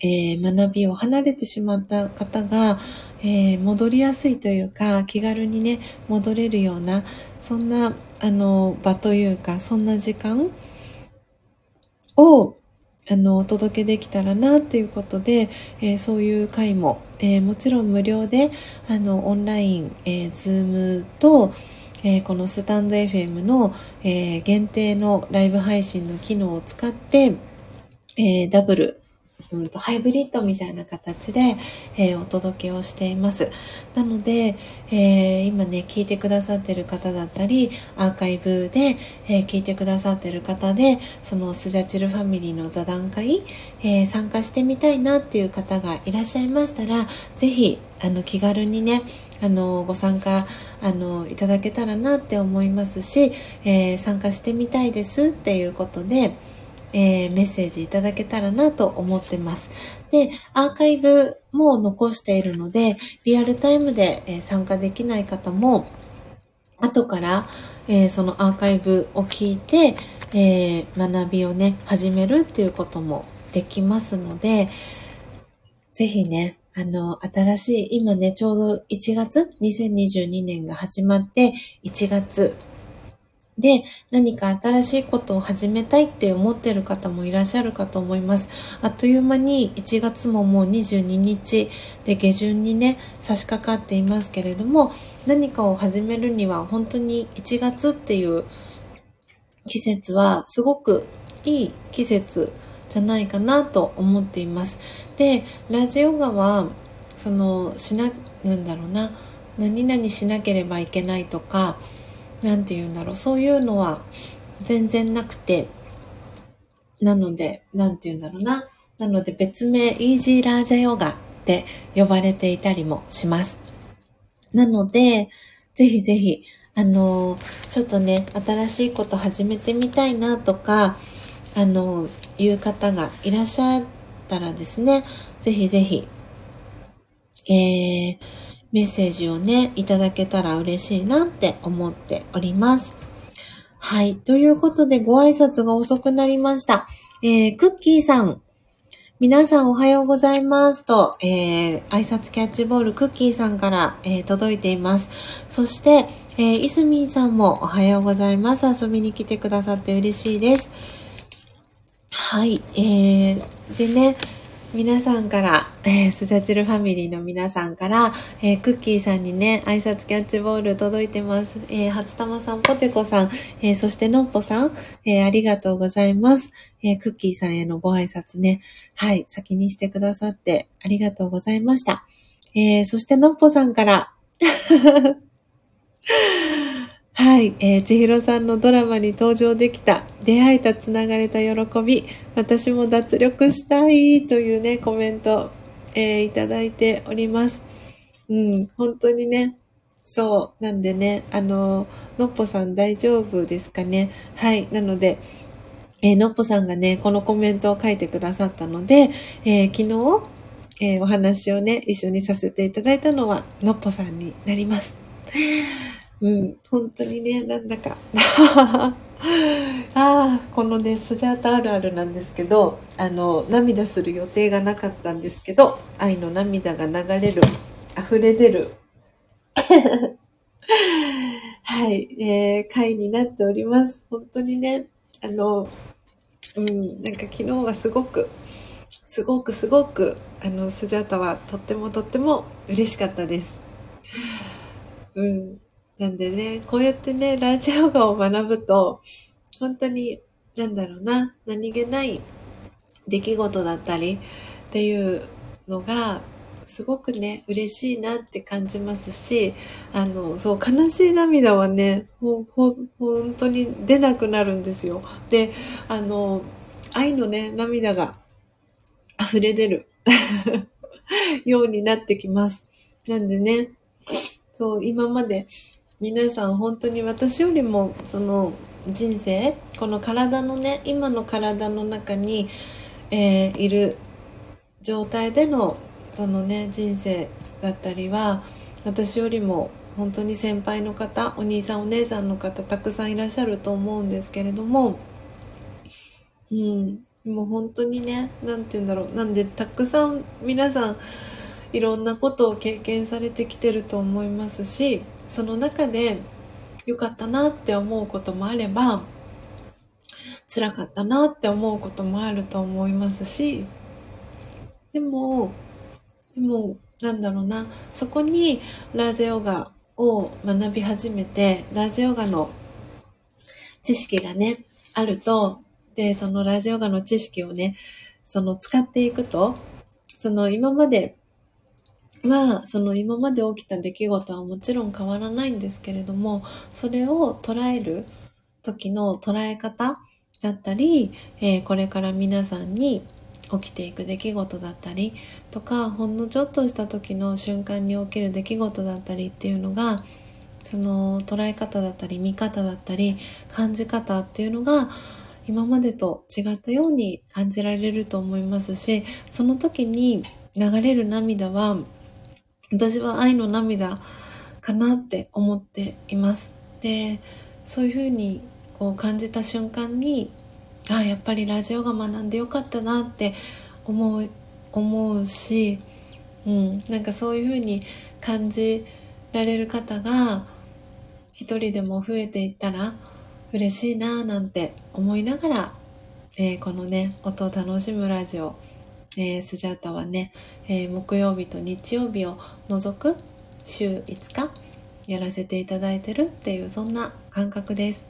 え学びを離れてしまった方が、え戻りやすいというか気軽にね戻れるようなそんなあの場というかそんな時間をあの、お届けできたらなっていうことで、えー、そういう会も、えー、もちろん無料で、あの、オンライン、えー、ズームと、えー、このスタンド FM の、えー、限定のライブ配信の機能を使って、えー、ダブル、うんと、ハイブリッドみたいな形で、えー、お届けをしています。なので、えー、今ね、聞いてくださってる方だったり、アーカイブで、えー、聞いてくださってる方で、そのスジャチルファミリーの座談会、え参加してみたいなっていう方がいらっしゃいましたら、ぜひ、あの、気軽にね、あの、ご参加、あの、いただけたらなって思いますし、え参加してみたいですっていうことで、えー、メッセージいただけたらなと思ってます。で、アーカイブも残しているので、リアルタイムで、え、参加できない方も、後から、えー、そのアーカイブを聞いて、え学びをね、始めるっていうこともできますので、ぜひね、あの、新しい、今ね、ちょうど1月、2022年が始まって、1月で、何か新しいことを始めたいって思ってる方もいらっしゃるかと思います。あっという間に1月ももう22日で下旬にね、差し掛かっていますけれども、何かを始めるには本当に1月っていう季節はすごくいい季節じゃないかなと思っています。で、ラジオガは、その、しな、なんだろうな、何々しなければいけないとか、何て言うんだろう、そういうのは全然なくて、なので、何て言うんだろうな。なので別名、イージーラージャヨガって呼ばれていたりもします。なので、ぜひぜひ、あの、ちょっとね、新しいこと始めてみたいなとか、あの、いう方がいらっしゃったらですね、ぜひぜひ、えー、メッセージをね、いただけたら嬉しいなって思っております。はい。ということで、ご挨拶が遅くなりました。えー、クッキーさん。皆さんおはようございますと、えー、挨拶キャッチボールクッキーさんから、えー、届いています。そして、えー、イスミンさんもおはようございます。遊びに来てくださって嬉しいです。はい。えー、でね、皆さんから、えー、スジャチルファミリーの皆さんから、えー、クッキーさんにね、挨拶キャッチボール届いてます。えー、初玉さん、ポテコさん、え、そしてのっぽさん、え、ありがとうございます。え、クッキーさんへのご挨拶ね、はい、先にしてくださってありがとうございました。え、そしてのっぽさんから、はい、えー、千尋さんのドラマに登場できた、出会えた、つながれた喜び、私も脱力したいというね、コメント、えー、いただいております。うん、本当にね、そう、なんでね、あの、のっぽさん大丈夫ですかね。はい、なので、えー、のっぽさんがね、このコメントを書いてくださったので、えー、昨日、えー、お話をね、一緒にさせていただいたのは、のっぽさんになります。うん、本当にね、なんだか。ああ、このね、スジャータあるあるなんですけど、あの、涙する予定がなかったんですけど、愛の涙が流れる、溢れ出る はい、えー、回になっております。本当にね、あの、うん、なんか昨日はすごく、すごくすごく、あの、スジャータはとってもとっても嬉しかったです。うん。なんでね、こうやってね、ラジオガを学ぶと、本当に、なんだろうな、何気ない出来事だったりっていうのが、すごくね、嬉しいなって感じますし、あの、そう、悲しい涙はね、ほ、ほ、本当に出なくなるんですよ。で、あの、愛のね、涙が溢れ出る ようになってきます。なんでね、そう、今まで皆さん本当に私よりも、その、人生、この体のね、今の体の中に、えー、いる状態でのそのね人生だったりは私よりも本当に先輩の方お兄さんお姉さんの方たくさんいらっしゃると思うんですけれどもうんもう本当にね何て言うんだろうなんでたくさん皆さんいろんなことを経験されてきてると思いますしその中で良かったなって思うこともあれば辛かったなって思うこともあると思いますしでもでも、なんだろうな、そこにラージヨガを学び始めて、ラージヨガの知識がね、あると、で、そのラジヨガの知識をね、その使っていくと、その今までは、その今まで起きた出来事はもちろん変わらないんですけれども、それを捉える時の捉え方だったり、えー、これから皆さんに起きていく出来事だったりとかほんのちょっとした時の瞬間に起きる出来事だったりっていうのがその捉え方だったり見方だったり感じ方っていうのが今までと違ったように感じられると思いますしその時に流れる涙は私は愛の涙かなって思っています。でそういうふうにこう感じた瞬間にあやっぱりラジオが学んでよかったなって思う思うし、うん、なんかそういうふうに感じられる方が一人でも増えていったら嬉しいななんて思いながら、えー、このね音を楽しむラジオ、えー、スジャータはね、えー、木曜日と日曜日を除く週5日やらせていただいてるっていうそんな感覚です。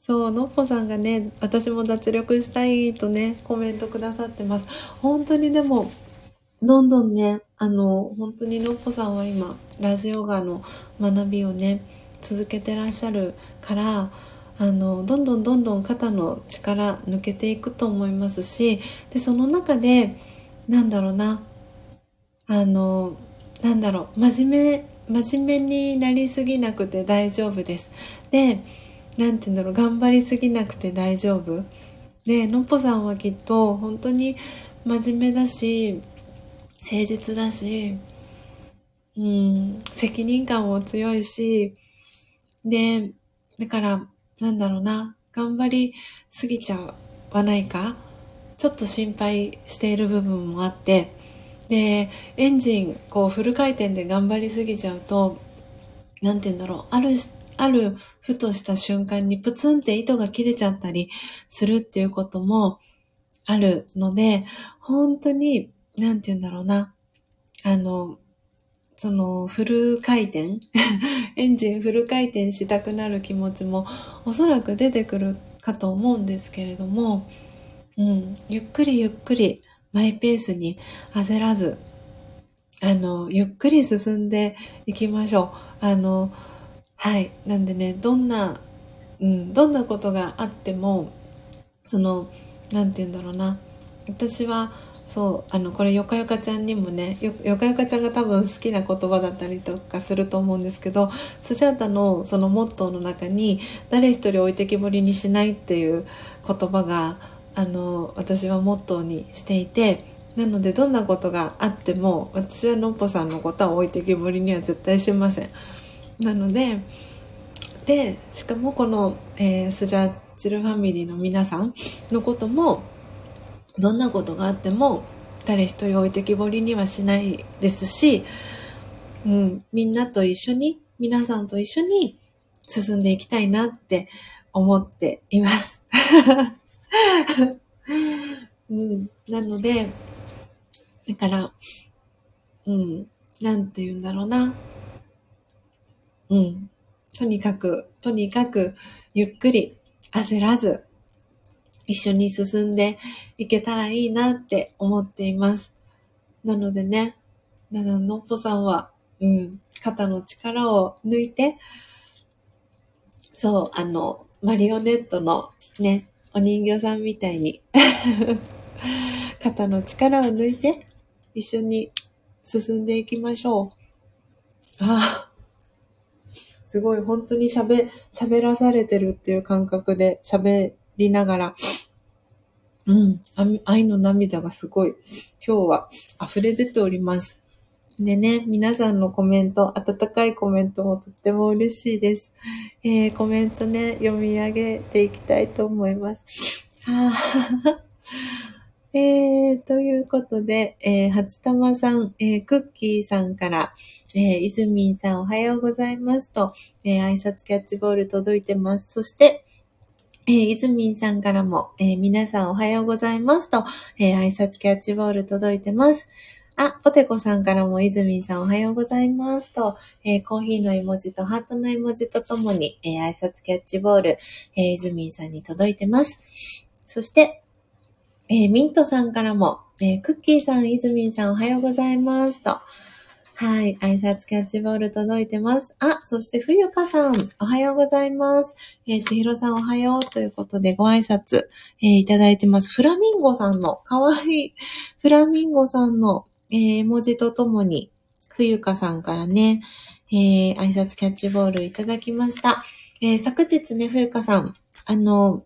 そう、のっぽさんがね、私も脱力したいとね、コメントくださってます。本当にでも、どんどんね、あの、本当にのっぽさんは今、ラジオガの学びをね、続けてらっしゃるから、あの、どんどんどんどん肩の力抜けていくと思いますし、で、その中で、なんだろうな、あの、なんだろう、真面目、真面目になりすぎなくて大丈夫です。で、何て言うんだろう頑張りすぎなくて大丈夫でのっぽさんはきっと本当に真面目だし誠実だしうん責任感も強いしでだからなんだろうな。頑張りすぎちゃわないか？ちょっと心配している部分もあって。でエンジンこうフル回転で頑張りすぎちゃうと何て言うんだろう。あるあるふとした瞬間にプツンって糸が切れちゃったりするっていうこともあるので、本当に、なんて言うんだろうな。あの、そのフル回転 エンジンフル回転したくなる気持ちもおそらく出てくるかと思うんですけれども、うん、ゆっくりゆっくりマイペースに焦らず、あの、ゆっくり進んでいきましょう。あの、はい。なんでね、どんな、うん、どんなことがあっても、その、なんて言うんだろうな。私は、そう、あの、これ、よかよかちゃんにもね、よ、かよかちゃんが多分好きな言葉だったりとかすると思うんですけど、スジャータのそのモットーの中に、誰一人置いてきぼりにしないっていう言葉が、あの、私はモットーにしていて、なので、どんなことがあっても、私はのっぽさんのことは置いてきぼりには絶対しません。なのででしかもこの、えー、スジャチルファミリーの皆さんのこともどんなことがあっても誰一人置いてきぼりにはしないですしうん、みんなと一緒に、皆さんと一緒に進んでいきたいなって思っています。うん、なので、だから、うん、なんて言うんだろうな。うん。とにかく、とにかく、ゆっくり、焦らず、一緒に進んでいけたらいいなって思っています。なのでね、だかのっぽさんは、うん、肩の力を抜いて、そう、あの、マリオネットのね、お人形さんみたいに 肩の力を抜いて、一緒に進んでいきましょう。ああ、すごい、本当に喋、喋らされてるっていう感覚で喋りながら、うん、愛の涙がすごい、今日は溢れ出ております。でね、皆さんのコメント、温かいコメントもとっても嬉しいです。えー、コメントね、読み上げていきたいと思います。あ えー、ということで、えー、初玉さん、えー、クッキーさんから、えー、いずみんさんおはようございますと、えー、挨拶キャッチボール届いてます。そして、えー、いずみんさんからも、えー、皆さんおはようございますと、えー、挨拶キャッチボール届いてます。あ、ポテコさんからも、いずみんさんおはようございますと、えー、コーヒーの絵文字とハートの絵文字とともに、えー、挨拶キャッチボール、えー、いずみんさんに届いてます。そして、えー、ミントさんからも、えー、クッキーさん、イズミンさんおはようございますと。はい。挨拶キャッチボール届いてます。あ、そして冬香さん、おはようございます。えー、千尋さんおはようということでご挨拶、えー、いただいてます。フラミンゴさんの、かわいい、フラミンゴさんの、えー、文字とともに、冬香さんからね、えー、挨拶キャッチボールいただきました。えー、昨日ね、冬香さん、あの、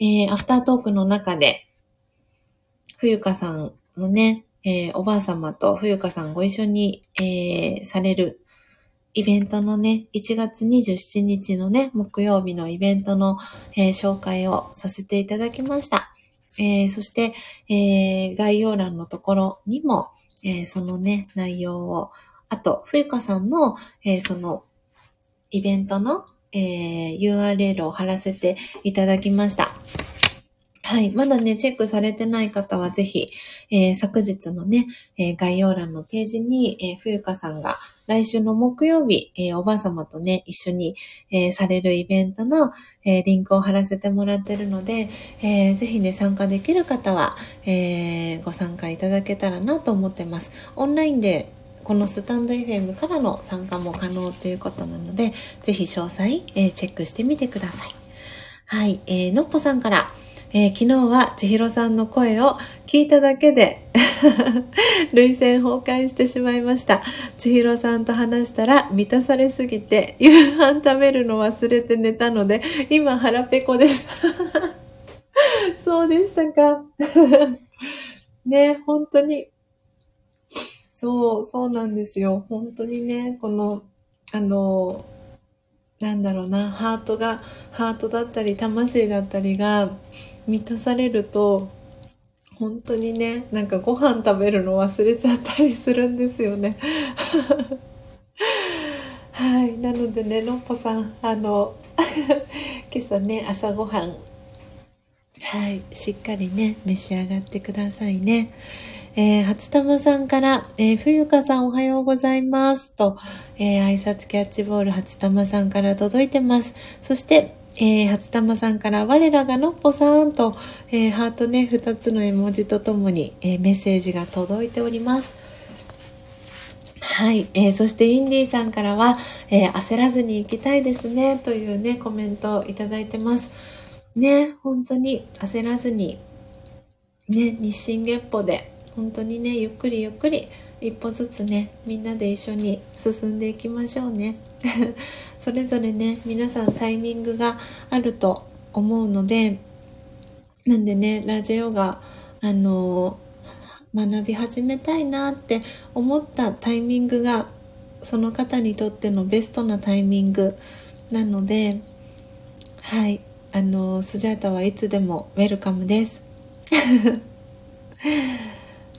えー、アフタートークの中で、冬香さんのね、えー、おばあ様と冬香さんご一緒に、えー、されるイベントのね、1月27日のね、木曜日のイベントの、えー、紹介をさせていただきました。えー、そして、えー、概要欄のところにも、えー、そのね、内容を、あと、冬香さんの、えその、イベントの、え、URL を貼らせていただきました。はい。まだね、チェックされてない方はぜひ、えー、昨日のね、えー、概要欄のページに、えー、冬香さんが来週の木曜日、えー、おばあ様とね、一緒に、えー、されるイベントの、えー、リンクを貼らせてもらってるので、えー、ぜひね、参加できる方は、えー、ご参加いただけたらなと思ってます。オンラインでこのスタンド FM からの参加も可能ということなので、ぜひ詳細、えー、チェックしてみてください。はい、えー、のっぽさんから、えー、昨日は千尋さんの声を聞いただけで 涙腺崩壊してしまいました。千尋さんと話したら満たされすぎて夕飯食べるの忘れて寝たので今腹ペコです。そうでしたか。ね、本当にそう、そうなんですよ。本当にね、この、あの、なんだろうな、ハートが、ハートだったり、魂だったりが満たされると、本当にね、なんかご飯食べるの忘れちゃったりするんですよね。はい。なのでね、のっぽさん、あの、今朝ね、朝ごはん、はい、しっかりね、召し上がってくださいね。えー、初玉さんから、えー、冬香さんおはようございますと、えー、挨拶キャッチボール初玉さんから届いてます。そして、えー、初玉さんから、我らがのっぽさんと、えー、ハートね、二つの絵文字とともに、えー、メッセージが届いております。はい、えー、そしてインディーさんからは、え、焦らずに行きたいですね、というね、コメントをいただいてます。ね、本当に焦らずに、ね、日進月歩で、本当にねゆっくりゆっくり一歩ずつねみんなで一緒に進んでいきましょうねそれぞれね皆さんタイミングがあると思うのでなんでねラジオがあの学び始めたいなって思ったタイミングがその方にとってのベストなタイミングなのではいあのスジャータはいつでもウェルカムです。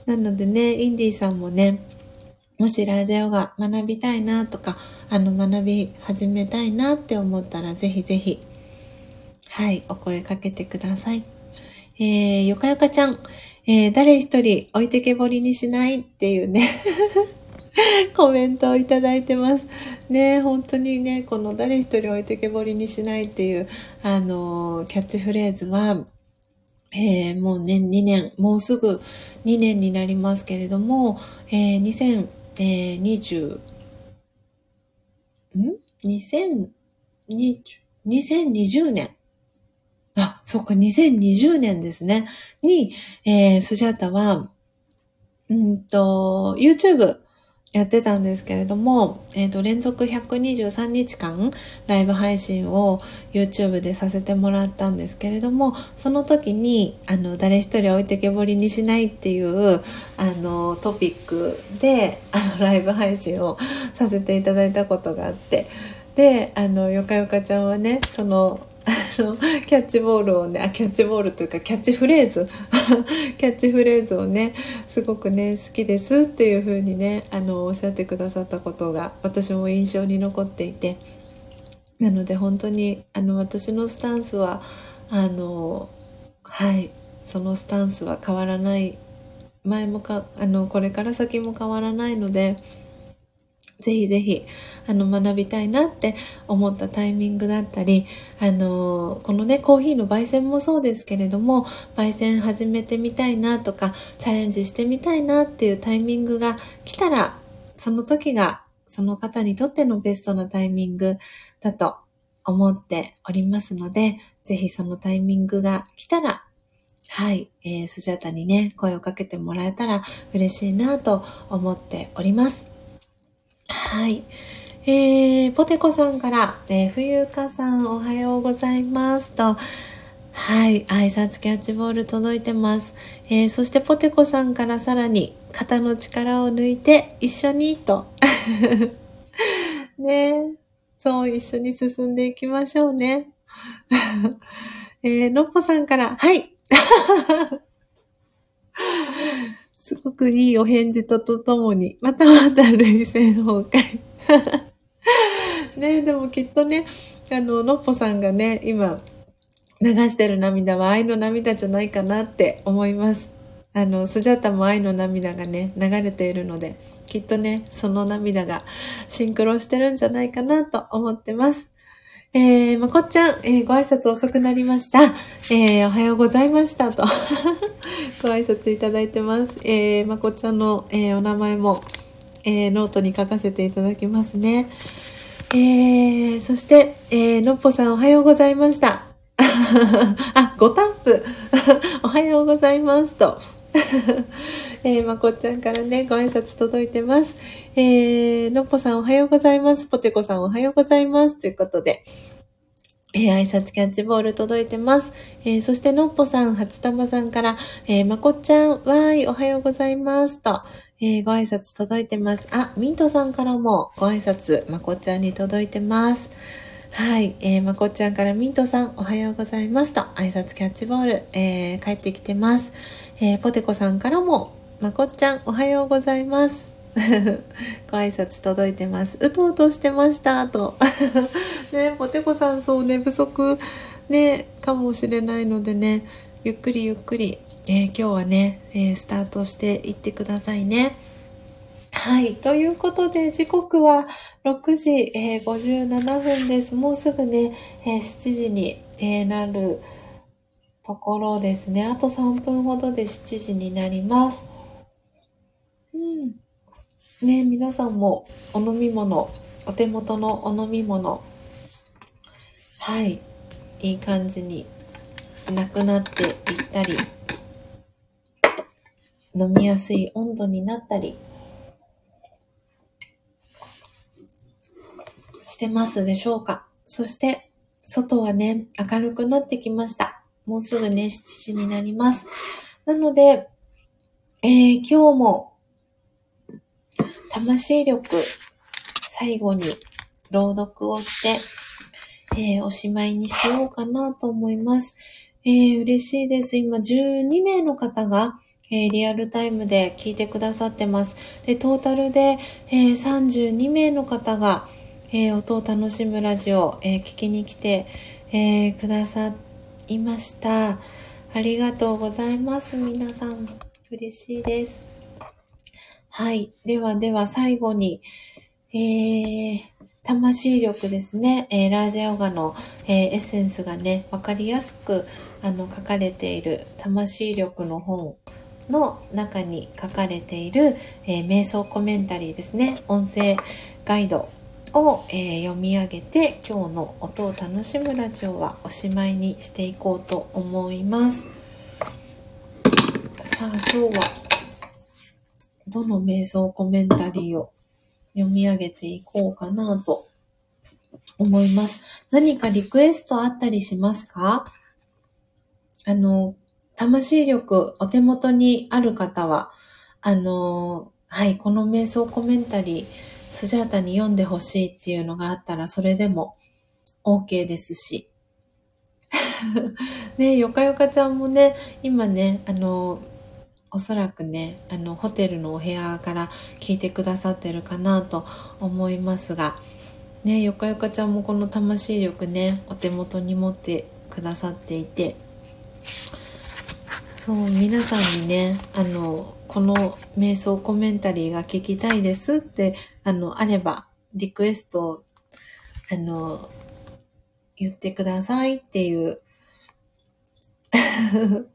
なのでね、インディーさんもね、もしラジオが学びたいなとか、あの、学び始めたいなって思ったら、ぜひぜひ、はい、お声かけてください。えー、よかよかちゃん、えー、誰一人置いてけぼりにしないっていうね コメントをいただいてます。ね、本当にね、この誰一人置いてけぼりにしないっていう、あの、キャッチフレーズは、えー、もうね、2年、もうすぐ2年になりますけれども、えー、2020、ん ?2020、2020年。あ、そっか、2020年ですね。に、えー、スジャータは、うんと、YouTube やってたんですけれども、えっ、ー、と、連続123日間ライブ配信を YouTube でさせてもらったんですけれども、その時に、あの、誰一人置いてけぼりにしないっていう、あの、トピックで、あの、ライブ配信をさせていただいたことがあって、で、あの、よかよかちゃんはね、その、あの、キャッチボールをね、あ、キャッチボールというか、キャッチフレーズ。キャッチフレーズをね、すごくね、好きですっていう風にね、あの、おっしゃってくださったことが、私も印象に残っていて、なので本当に、あの、私のスタンスは、あの、はい、そのスタンスは変わらない、前もか、あの、これから先も変わらないので、ぜひぜひ、あの、学びたいなって思ったタイミングだったり、あの、このね、コーヒーの焙煎もそうですけれども、焙煎始めてみたいなとか、チャレンジしてみたいなっていうタイミングが来たら、その時が、その方にとってのベストなタイミングだと思っておりますので、ぜひそのタイミングが来たら、はい、えー、スジャタにね、声をかけてもらえたら嬉しいなと思っております。はい。えー、ポテコさんから、えー、冬香さんおはようございますと、はい、挨拶キャッチボール届いてます。えー、そしてポテコさんからさらに、肩の力を抜いて一緒にと。ねそう、一緒に進んでいきましょうね。えー、のっぽさんから、はい。すごくいいお返事ととともに、またまた類線崩壊。ねでもきっとね、あの、のっぽさんがね、今、流してる涙は愛の涙じゃないかなって思います。あの、スジャタも愛の涙がね、流れているので、きっとね、その涙がシンクロしてるんじゃないかなと思ってます。えー、まこっちゃん、えー、ご挨拶遅くなりました。えー、おはようございましたと ご挨拶いただいてます。えー、まこっちゃんの、え、お名前も、えー、ノートに書かせていただきますね。えー、そして、えー、のっぽさんおはようございました。あ、ごタップ。おはようございますと。えー、まこっちゃんからね、ご挨拶届いてます。えー、のっぽさんおはようございます。ぽてこさんおはようございます。ということで、えー、挨拶キャッチボール届いてます。えー、そして、のっぽさん、初玉さんから、えー、まこっちゃん、わーい、おはようございます。と、えー、ご挨拶届いてます。あ、ミントさんからもご挨拶、まこっちゃんに届いてます。はい、えー、まこっちゃんからミントさん、おはようございますと、挨拶キャッチボール、えー、帰ってきてます。えー、ポテコさんからも、まこっちゃん、おはようございます。ご挨拶届いてます。うとうとしてました、と。ね、ポテコさん、そう寝不足、ね、かもしれないのでね、ゆっくりゆっくり、えー、今日はね、えー、スタートしていってくださいね。はい。ということで、時刻は6時、えー、57分です。もうすぐね、えー、7時に、えー、なるところですね。あと3分ほどで7時になります。うん。ね、皆さんもお飲み物、お手元のお飲み物、はい、いい感じになくなっていったり、飲みやすい温度になったり、してますでしょうか？そして、外はね、明るくなってきました。もうすぐね、7時になります。なので、えー、今日も魂力、最後に朗読をして、えー、おしまいにしようかなと思います。えー、嬉しいです。今12名の方が、えー、リアルタイムで聞いてくださってます。で、トータルで、え、32名の方が、え、音を楽しむラジオ、え聞きに来て、えくださいました。ありがとうございます。皆さん、嬉しいです。はい。ではでは最後に、えー、魂力ですね。えー、ラージャヨガの、えー、エッセンスがね、わかりやすく、あの、書かれている魂力の本の中に書かれている、えー、瞑想コメンタリーですね。音声ガイドを、え読み上げて、今日の音を楽しむラジオはおしまいにしていこうと思います。さあ、今日は、どの瞑想コメンタリーを読み上げていこうかなと思います。何かリクエストあったりしますか？あの、魂力お手元にある方は、あの、はい、この瞑想コメンタリー、スジャータに読んでほしいっていうのがあったら、それでも OK ですし。ねよかよかちゃんもね、今ね、あの、おそらくね、あの、ホテルのお部屋から聞いてくださってるかなと思いますが、ね、よかよかちゃんもこの魂力ね、お手元に持ってくださっていて、そう、皆さんにね、あの、この瞑想コメンタリーが聞きたいですって、あの、あれば、リクエストあの、言ってくださいっていう。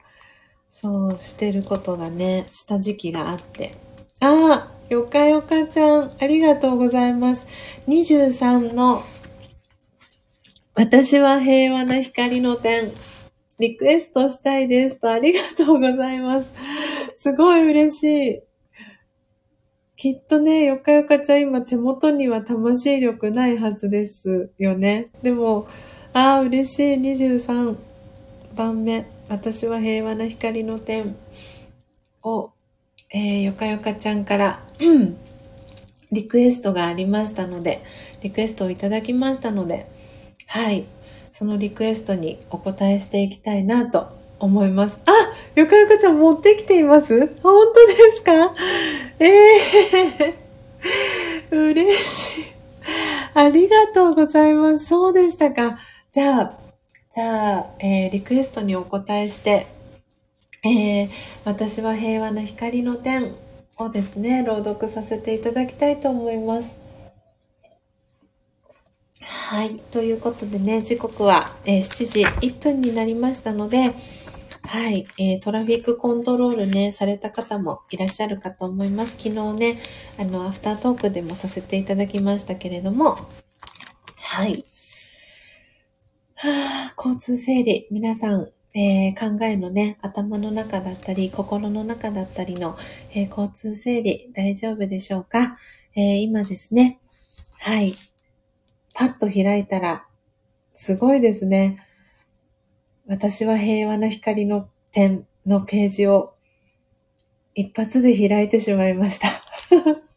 そう、してることがね、した時期があって。ああ、よかよかちゃん、ありがとうございます。23の、私は平和な光の点、リクエストしたいですと、ありがとうございます。すごい嬉しい。きっとね、よかよかちゃん今手元には魂力ないはずですよね。でも、ああ、嬉しい。23番目。私は平和な光の点を、えー、よかよかちゃんから、リクエストがありましたので、リクエストをいただきましたので、はい、そのリクエストにお答えしていきたいなと思います。あよかよかちゃん持ってきています？本当ですか？ええー、嬉しい。ありがとうございます。そうでしたか。じゃあ、じゃあ、えー、リクエストにお答えして、えー、私は平和な光の点をですね、朗読させていただきたいと思います。はい。ということでね、時刻は、えー、7時1分になりましたので、はい、えー、トラフィックコントロールね、された方もいらっしゃるかと思います。昨日ね、あの、アフタートークでもさせていただきましたけれども、はい。はあ、交通整理。皆さん、えー、考えのね、頭の中だったり、心の中だったりの、えー、交通整理、大丈夫でしょうか、えー、今ですね、はい。パッと開いたら、すごいですね。私は平和な光の点のページを一発で開いてしまいました。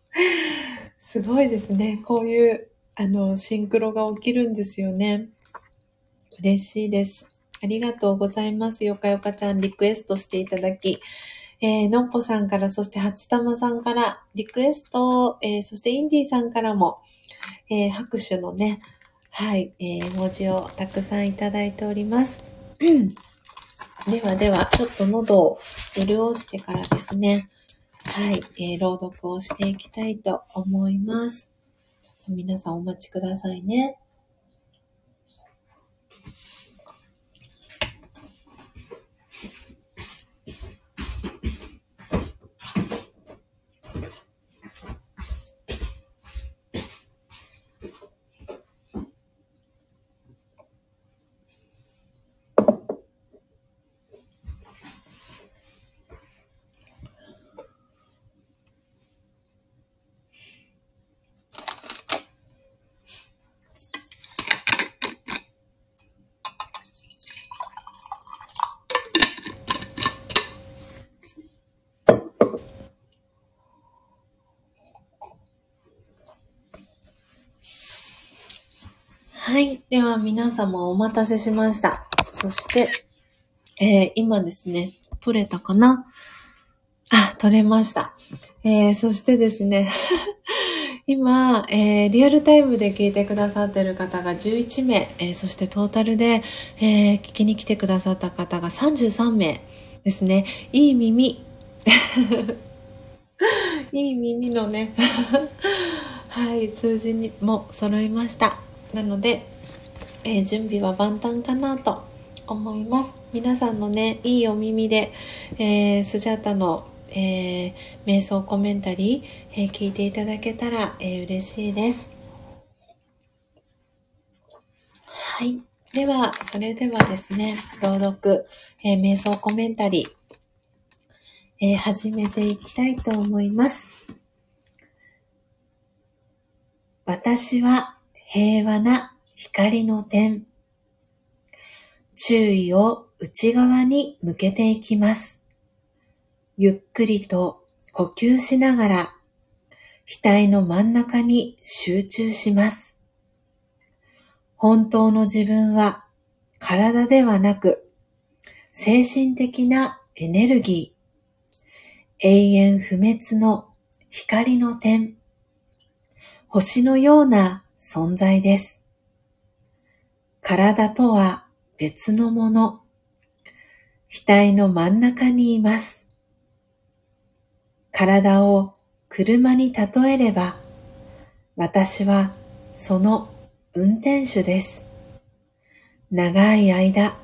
すごいですね。こういう、あの、シンクロが起きるんですよね。嬉しいです。ありがとうございます。よかよかちゃんリクエストしていただき、えー、のっぽさんから、そして初玉さんからリクエスト、えー、そしてインディさんからも、えー、拍手のね、はい、えー、文字をたくさんいただいております。ではでは、ちょっと喉を潤してからですね、はい、えー、朗読をしていきたいと思います。皆さんお待ちくださいね。はい。では皆様お待たせしました。そして、えー、今ですね、取れたかな？あ取れました。えー、そしてですね、今、えー、リアルタイムで聞いてくださってる方が11名、えー、そしてトータルで、えー、聞きに来てくださった方が33名ですね。いい耳。いい耳のね、はい、数字にも揃いました。なので、えー、準備は万端かなと思います。皆さんのね、いいお耳で、えー、スジャータの、えー、瞑想コメンタリー、えー、聞いていただけたら、えー、嬉しいです。はい。では、それではですね、朗読、えー、瞑想コメンタリー、えー、始めていきたいと思います。私は平和な光の点。注意を内側に向けていきます。ゆっくりと呼吸しながら、額の真ん中に集中します。本当の自分は体ではなく、精神的なエネルギー、永遠不滅の光の点、星のような存在です。体とは別のもの。額の真ん中にいます。体を車に例えれば、私はその運転手です。長い間、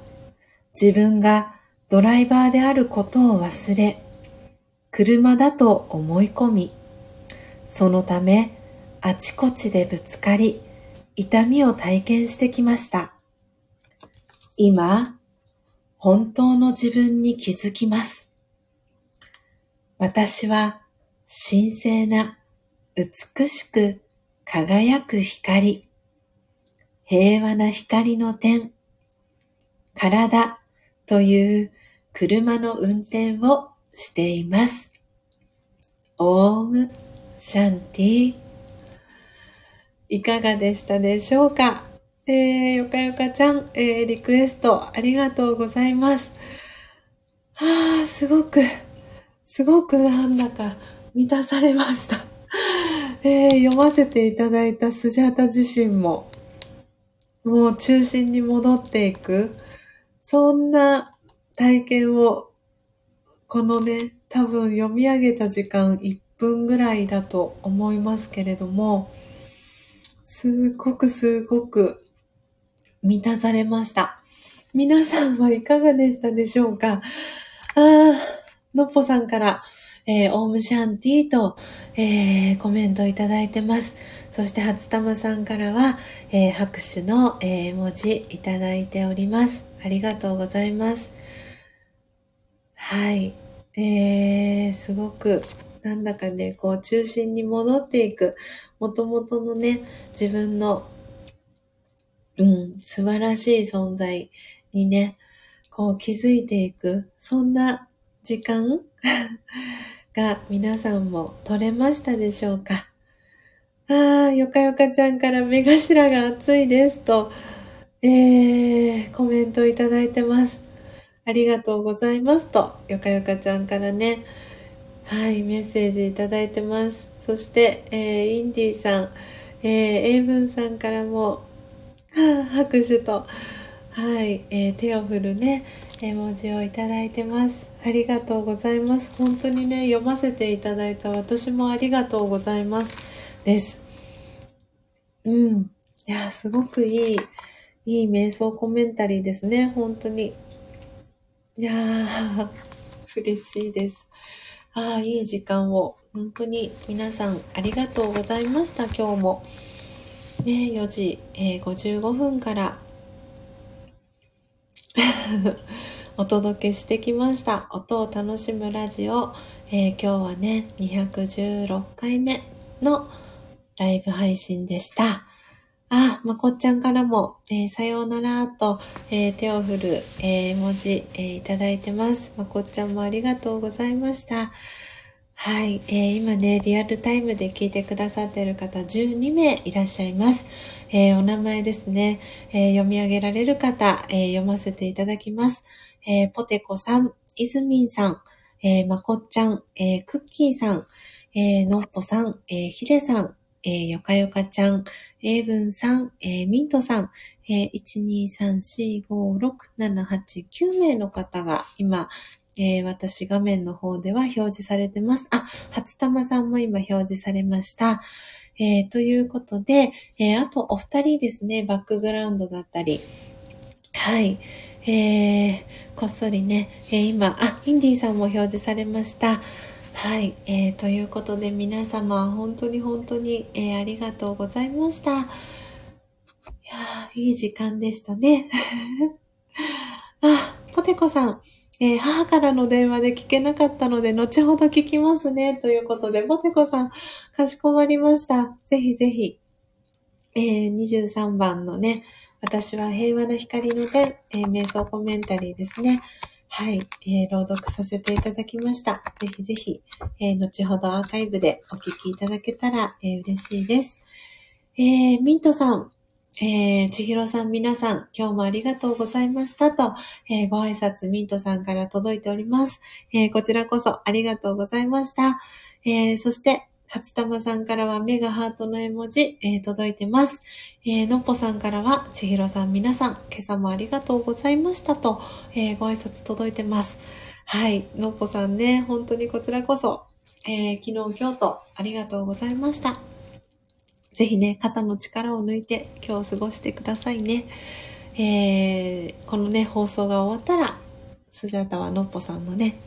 自分がドライバーであることを忘れ、車だと思い込み、そのためあちこちでぶつかり、痛みを体験してきました。今、本当の自分に気づきます。私は神聖な美しく輝く光、平和な光の点、体という車の運転をしています。オームシャンティいかがでしたでしょうか？えー、よかよかちゃん、えー、リクエストありがとうございます。ああ、すごく、すごくなんだか満たされました。えー、読ませていただいたスジャタ自身も、もう中心に戻っていく、そんな体験を、このね、多分読み上げた時間1分ぐらいだと思いますけれども、すっごくすっごく満たされました。皆さんはいかがでしたでしょうか？あー、のっぽさんから、えー、オームシャンティーと、えー、コメントいただいてます。そして、初玉さんからは、えー、拍手の、えー、文字いただいております。ありがとうございます。はい。えー、すごく、なんだかね、こう、中心に戻っていく、もともとのね、自分のうん、素晴らしい存在にね、こう気づいていく、そんな時間 が皆さんも取れましたでしょうか。ああ、よかよかちゃんから目頭が熱いですと、えー、コメントいただいてます。ありがとうございますと、よかよかちゃんからね、はい、メッセージいただいてます。そして、えー、インディさん、えー、エイブンさんからも、拍手と、はい、えー、手を振るね、絵文字をいただいてます。ありがとうございます。本当にね、読ませていただいた私もありがとうございます。です。うん。いや、すごくいい、いい瞑想コメンタリーですね。本当に。いやー、嬉しいです。ああ、いい時間を。本当に皆さんありがとうございました。今日も。ね、4時、えー、55分から お届けしてきました。音を楽しむラジオ。えー、今日はね、216回目のライブ配信でした。あ、まこっちゃんからも、えー、さようならと、えー、手を振る、えー、文字、えいただいてます。まこっちゃんもありがとうございました。はい、え、今ね、リアルタイムで聞いてくださっている方12名いらっしゃいます。え、お名前ですね、え、読み上げられる方、え読ませていただきます。えポテコさん、イズミンさん、え、まこっちゃん、え、クッキーさん、え、のっぽさん、えー、ひでさん、えー、よかよかちゃん、えいぶんさん、えー、ミントさん、えー、1,2,3,4,5,6,7,8,9名の方が今、えー、私画面の方では表示されてます。あ、初玉さんも今表示されました。えー、ということで、えー、あとお二人ですね、バックグラウンドだったり、はい、えー、こっそりね、え、今、あ、インディーさんも表示されました。はい、えー、ということで皆様、本当に本当に、えー、ありがとうございました。いやいい時間でしたね。あ、ポテコさん、えー、母からの電話で聞けなかったので、後ほど聞きますね。ということで、ポテコさん、かしこまりました。ぜひぜひ、えー、23番のね、私は平和な光の点、えー、瞑想コメンタリーですね。はい、えー、朗読させていただきました。ぜひぜひ、えー、後ほどアーカイブでお聞きいただけたら、えー、嬉しいです。えー、ミントさん、えー、千尋さん皆さん、今日もありがとうございましたと、えー、ご挨拶ミントさんから届いております。えー、こちらこそありがとうございました。えー、そして、初玉さんからは目がハートの絵文字、えー、届いてます。えー、のっぽさんからは、ちひろさん皆さん、今朝もありがとうございましたと、えー、ご挨拶届いてます。はい、のっぽさんね、本当にこちらこそ、えー、昨日、今日とありがとうございました。ぜひね、肩の力を抜いて今日過ごしてくださいね。えー、このね、放送が終わったら、スジャータはのっぽさんのね、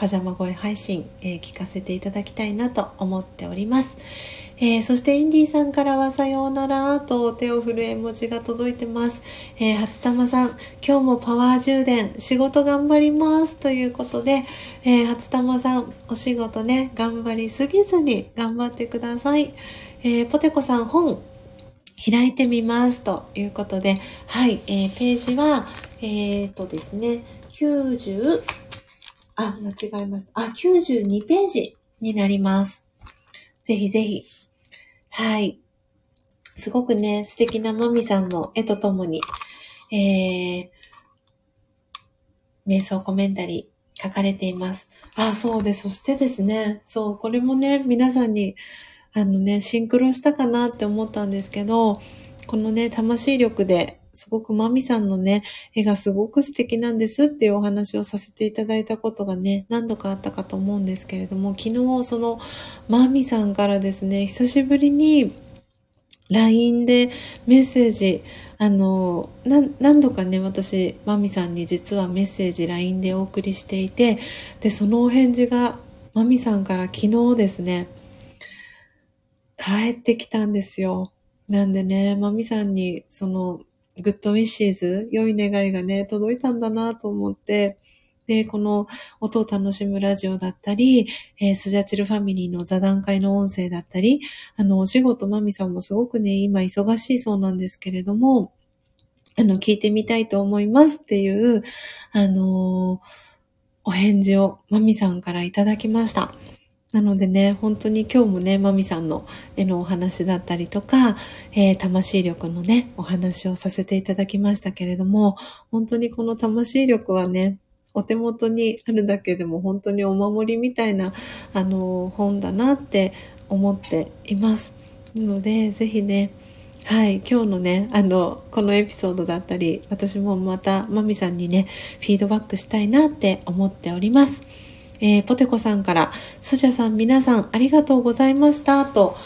パジャマ声配信、えー、聞かせていただきたいなと思っております。えー、そしてインディーさんからはさようならと手を振る絵文字が届いてます。えー、初玉さん、今日もパワー充電、仕事頑張りますということで、えー、初玉さん、お仕事ね、頑張りすぎずに頑張ってください。えー、ポテコさん、本、開いてみますということで、はい、えー、ページは、えっ、とですね、90、あ、間違えました。あ、92ページになります。ぜひぜひ。はい。すごくね、素敵なマミさんの絵とともに、えー、瞑想コメンタリー書かれています。あ、そうで、そしてですね、そう、これもね、皆さんに、あのね、シンクロしたかなって思ったんですけど、このね、魂力ですごくマミさんのね、絵がすごく素敵なんですっていうお話をさせていただいたことがね、何度かあったかと思うんですけれども、昨日そのマミさんからですね、久しぶりに LINE でメッセージ、あの、何度かね、私、マミさんに実はメッセージ LINE でお送りしていて、で、そのお返事がマミさんから昨日ですね、帰ってきたんですよ。なんでね、マミさんに、その、グッドウィッシーズ、良い願いがね、届いたんだなと思って、で、この音を楽しむラジオだったり、えー、スジャチルファミリーの座談会の音声だったり、あの、お仕事マミさんもすごくね、今忙しいそうなんですけれども、あの、聞いてみたいと思いますっていう、あのー、お返事をマミさんからいただきました。なのでね、本当に今日もね、まみさんの絵のお話だったりとか、えー、魂力のね、お話をさせていただきましたけれども、本当にこの魂力はね、お手元にあるだけでも本当にお守りみたいな、あの、本だなって思っています。なので、ぜひね、はい、今日のね、あの、このエピソードだったり、私もまたまみさんにね、フィードバックしたいなって思っております。えー、ポテコさんから、スジャさん皆さんありがとうございました、と、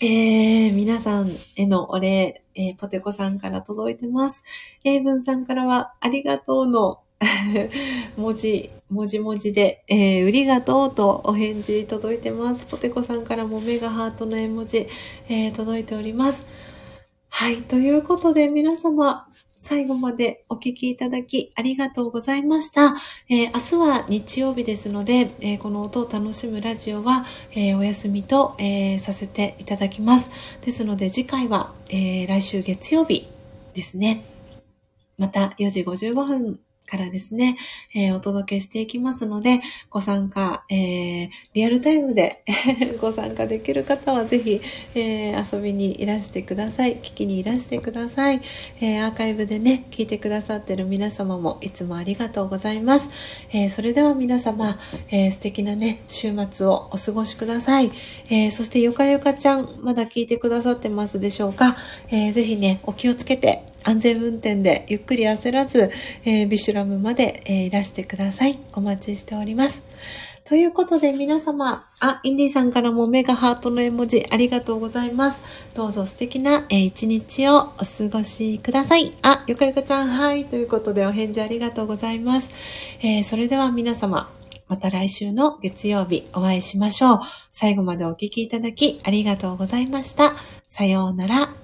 えー、皆さんへのお礼、えー、ポテコさんから届いてます。英文さんからは、ありがとうの 文字、文字文字で、えー、売りがとうとお返事届いてます。ポテコさんからもメガハートの絵文字、えー、届いております。はい。ということで皆様、最後までお聞きいただきありがとうございました。えー、明日は日曜日ですので、えー、この音を楽しむラジオは、えー、お休みと、えさせていただきます。ですので次回は、え来週月曜日ですね。また4時55分からですね、えー、お届けしていきますので、ご参加、えー、リアルタイムで ご参加できる方はぜひ、えー、遊びにいらしてください。聞きにいらしてください。えアーカイブでね、聞いてくださってる皆様もいつもありがとうございます。えそれでは皆様、え素敵なね、週末をお過ごしください。えそしてゆかゆかちゃん、まだ聞いてくださってますでしょうか、えー、ぜひね、お気をつけて、安全運転でゆっくり焦らず、えー、ビシュラムまで、えー、いらしてください。お待ちしております。ということで皆様、あ、インディさんからもメガハートの絵文字ありがとうございます。どうぞ素敵な、えー、一日をお過ごしください。あ、ゆかゆかちゃん、はい。ということでお返事ありがとうございます。えー、それでは皆様、また来週の月曜日お会いしましょう。最後までお聴きいただきありがとうございました。さようなら。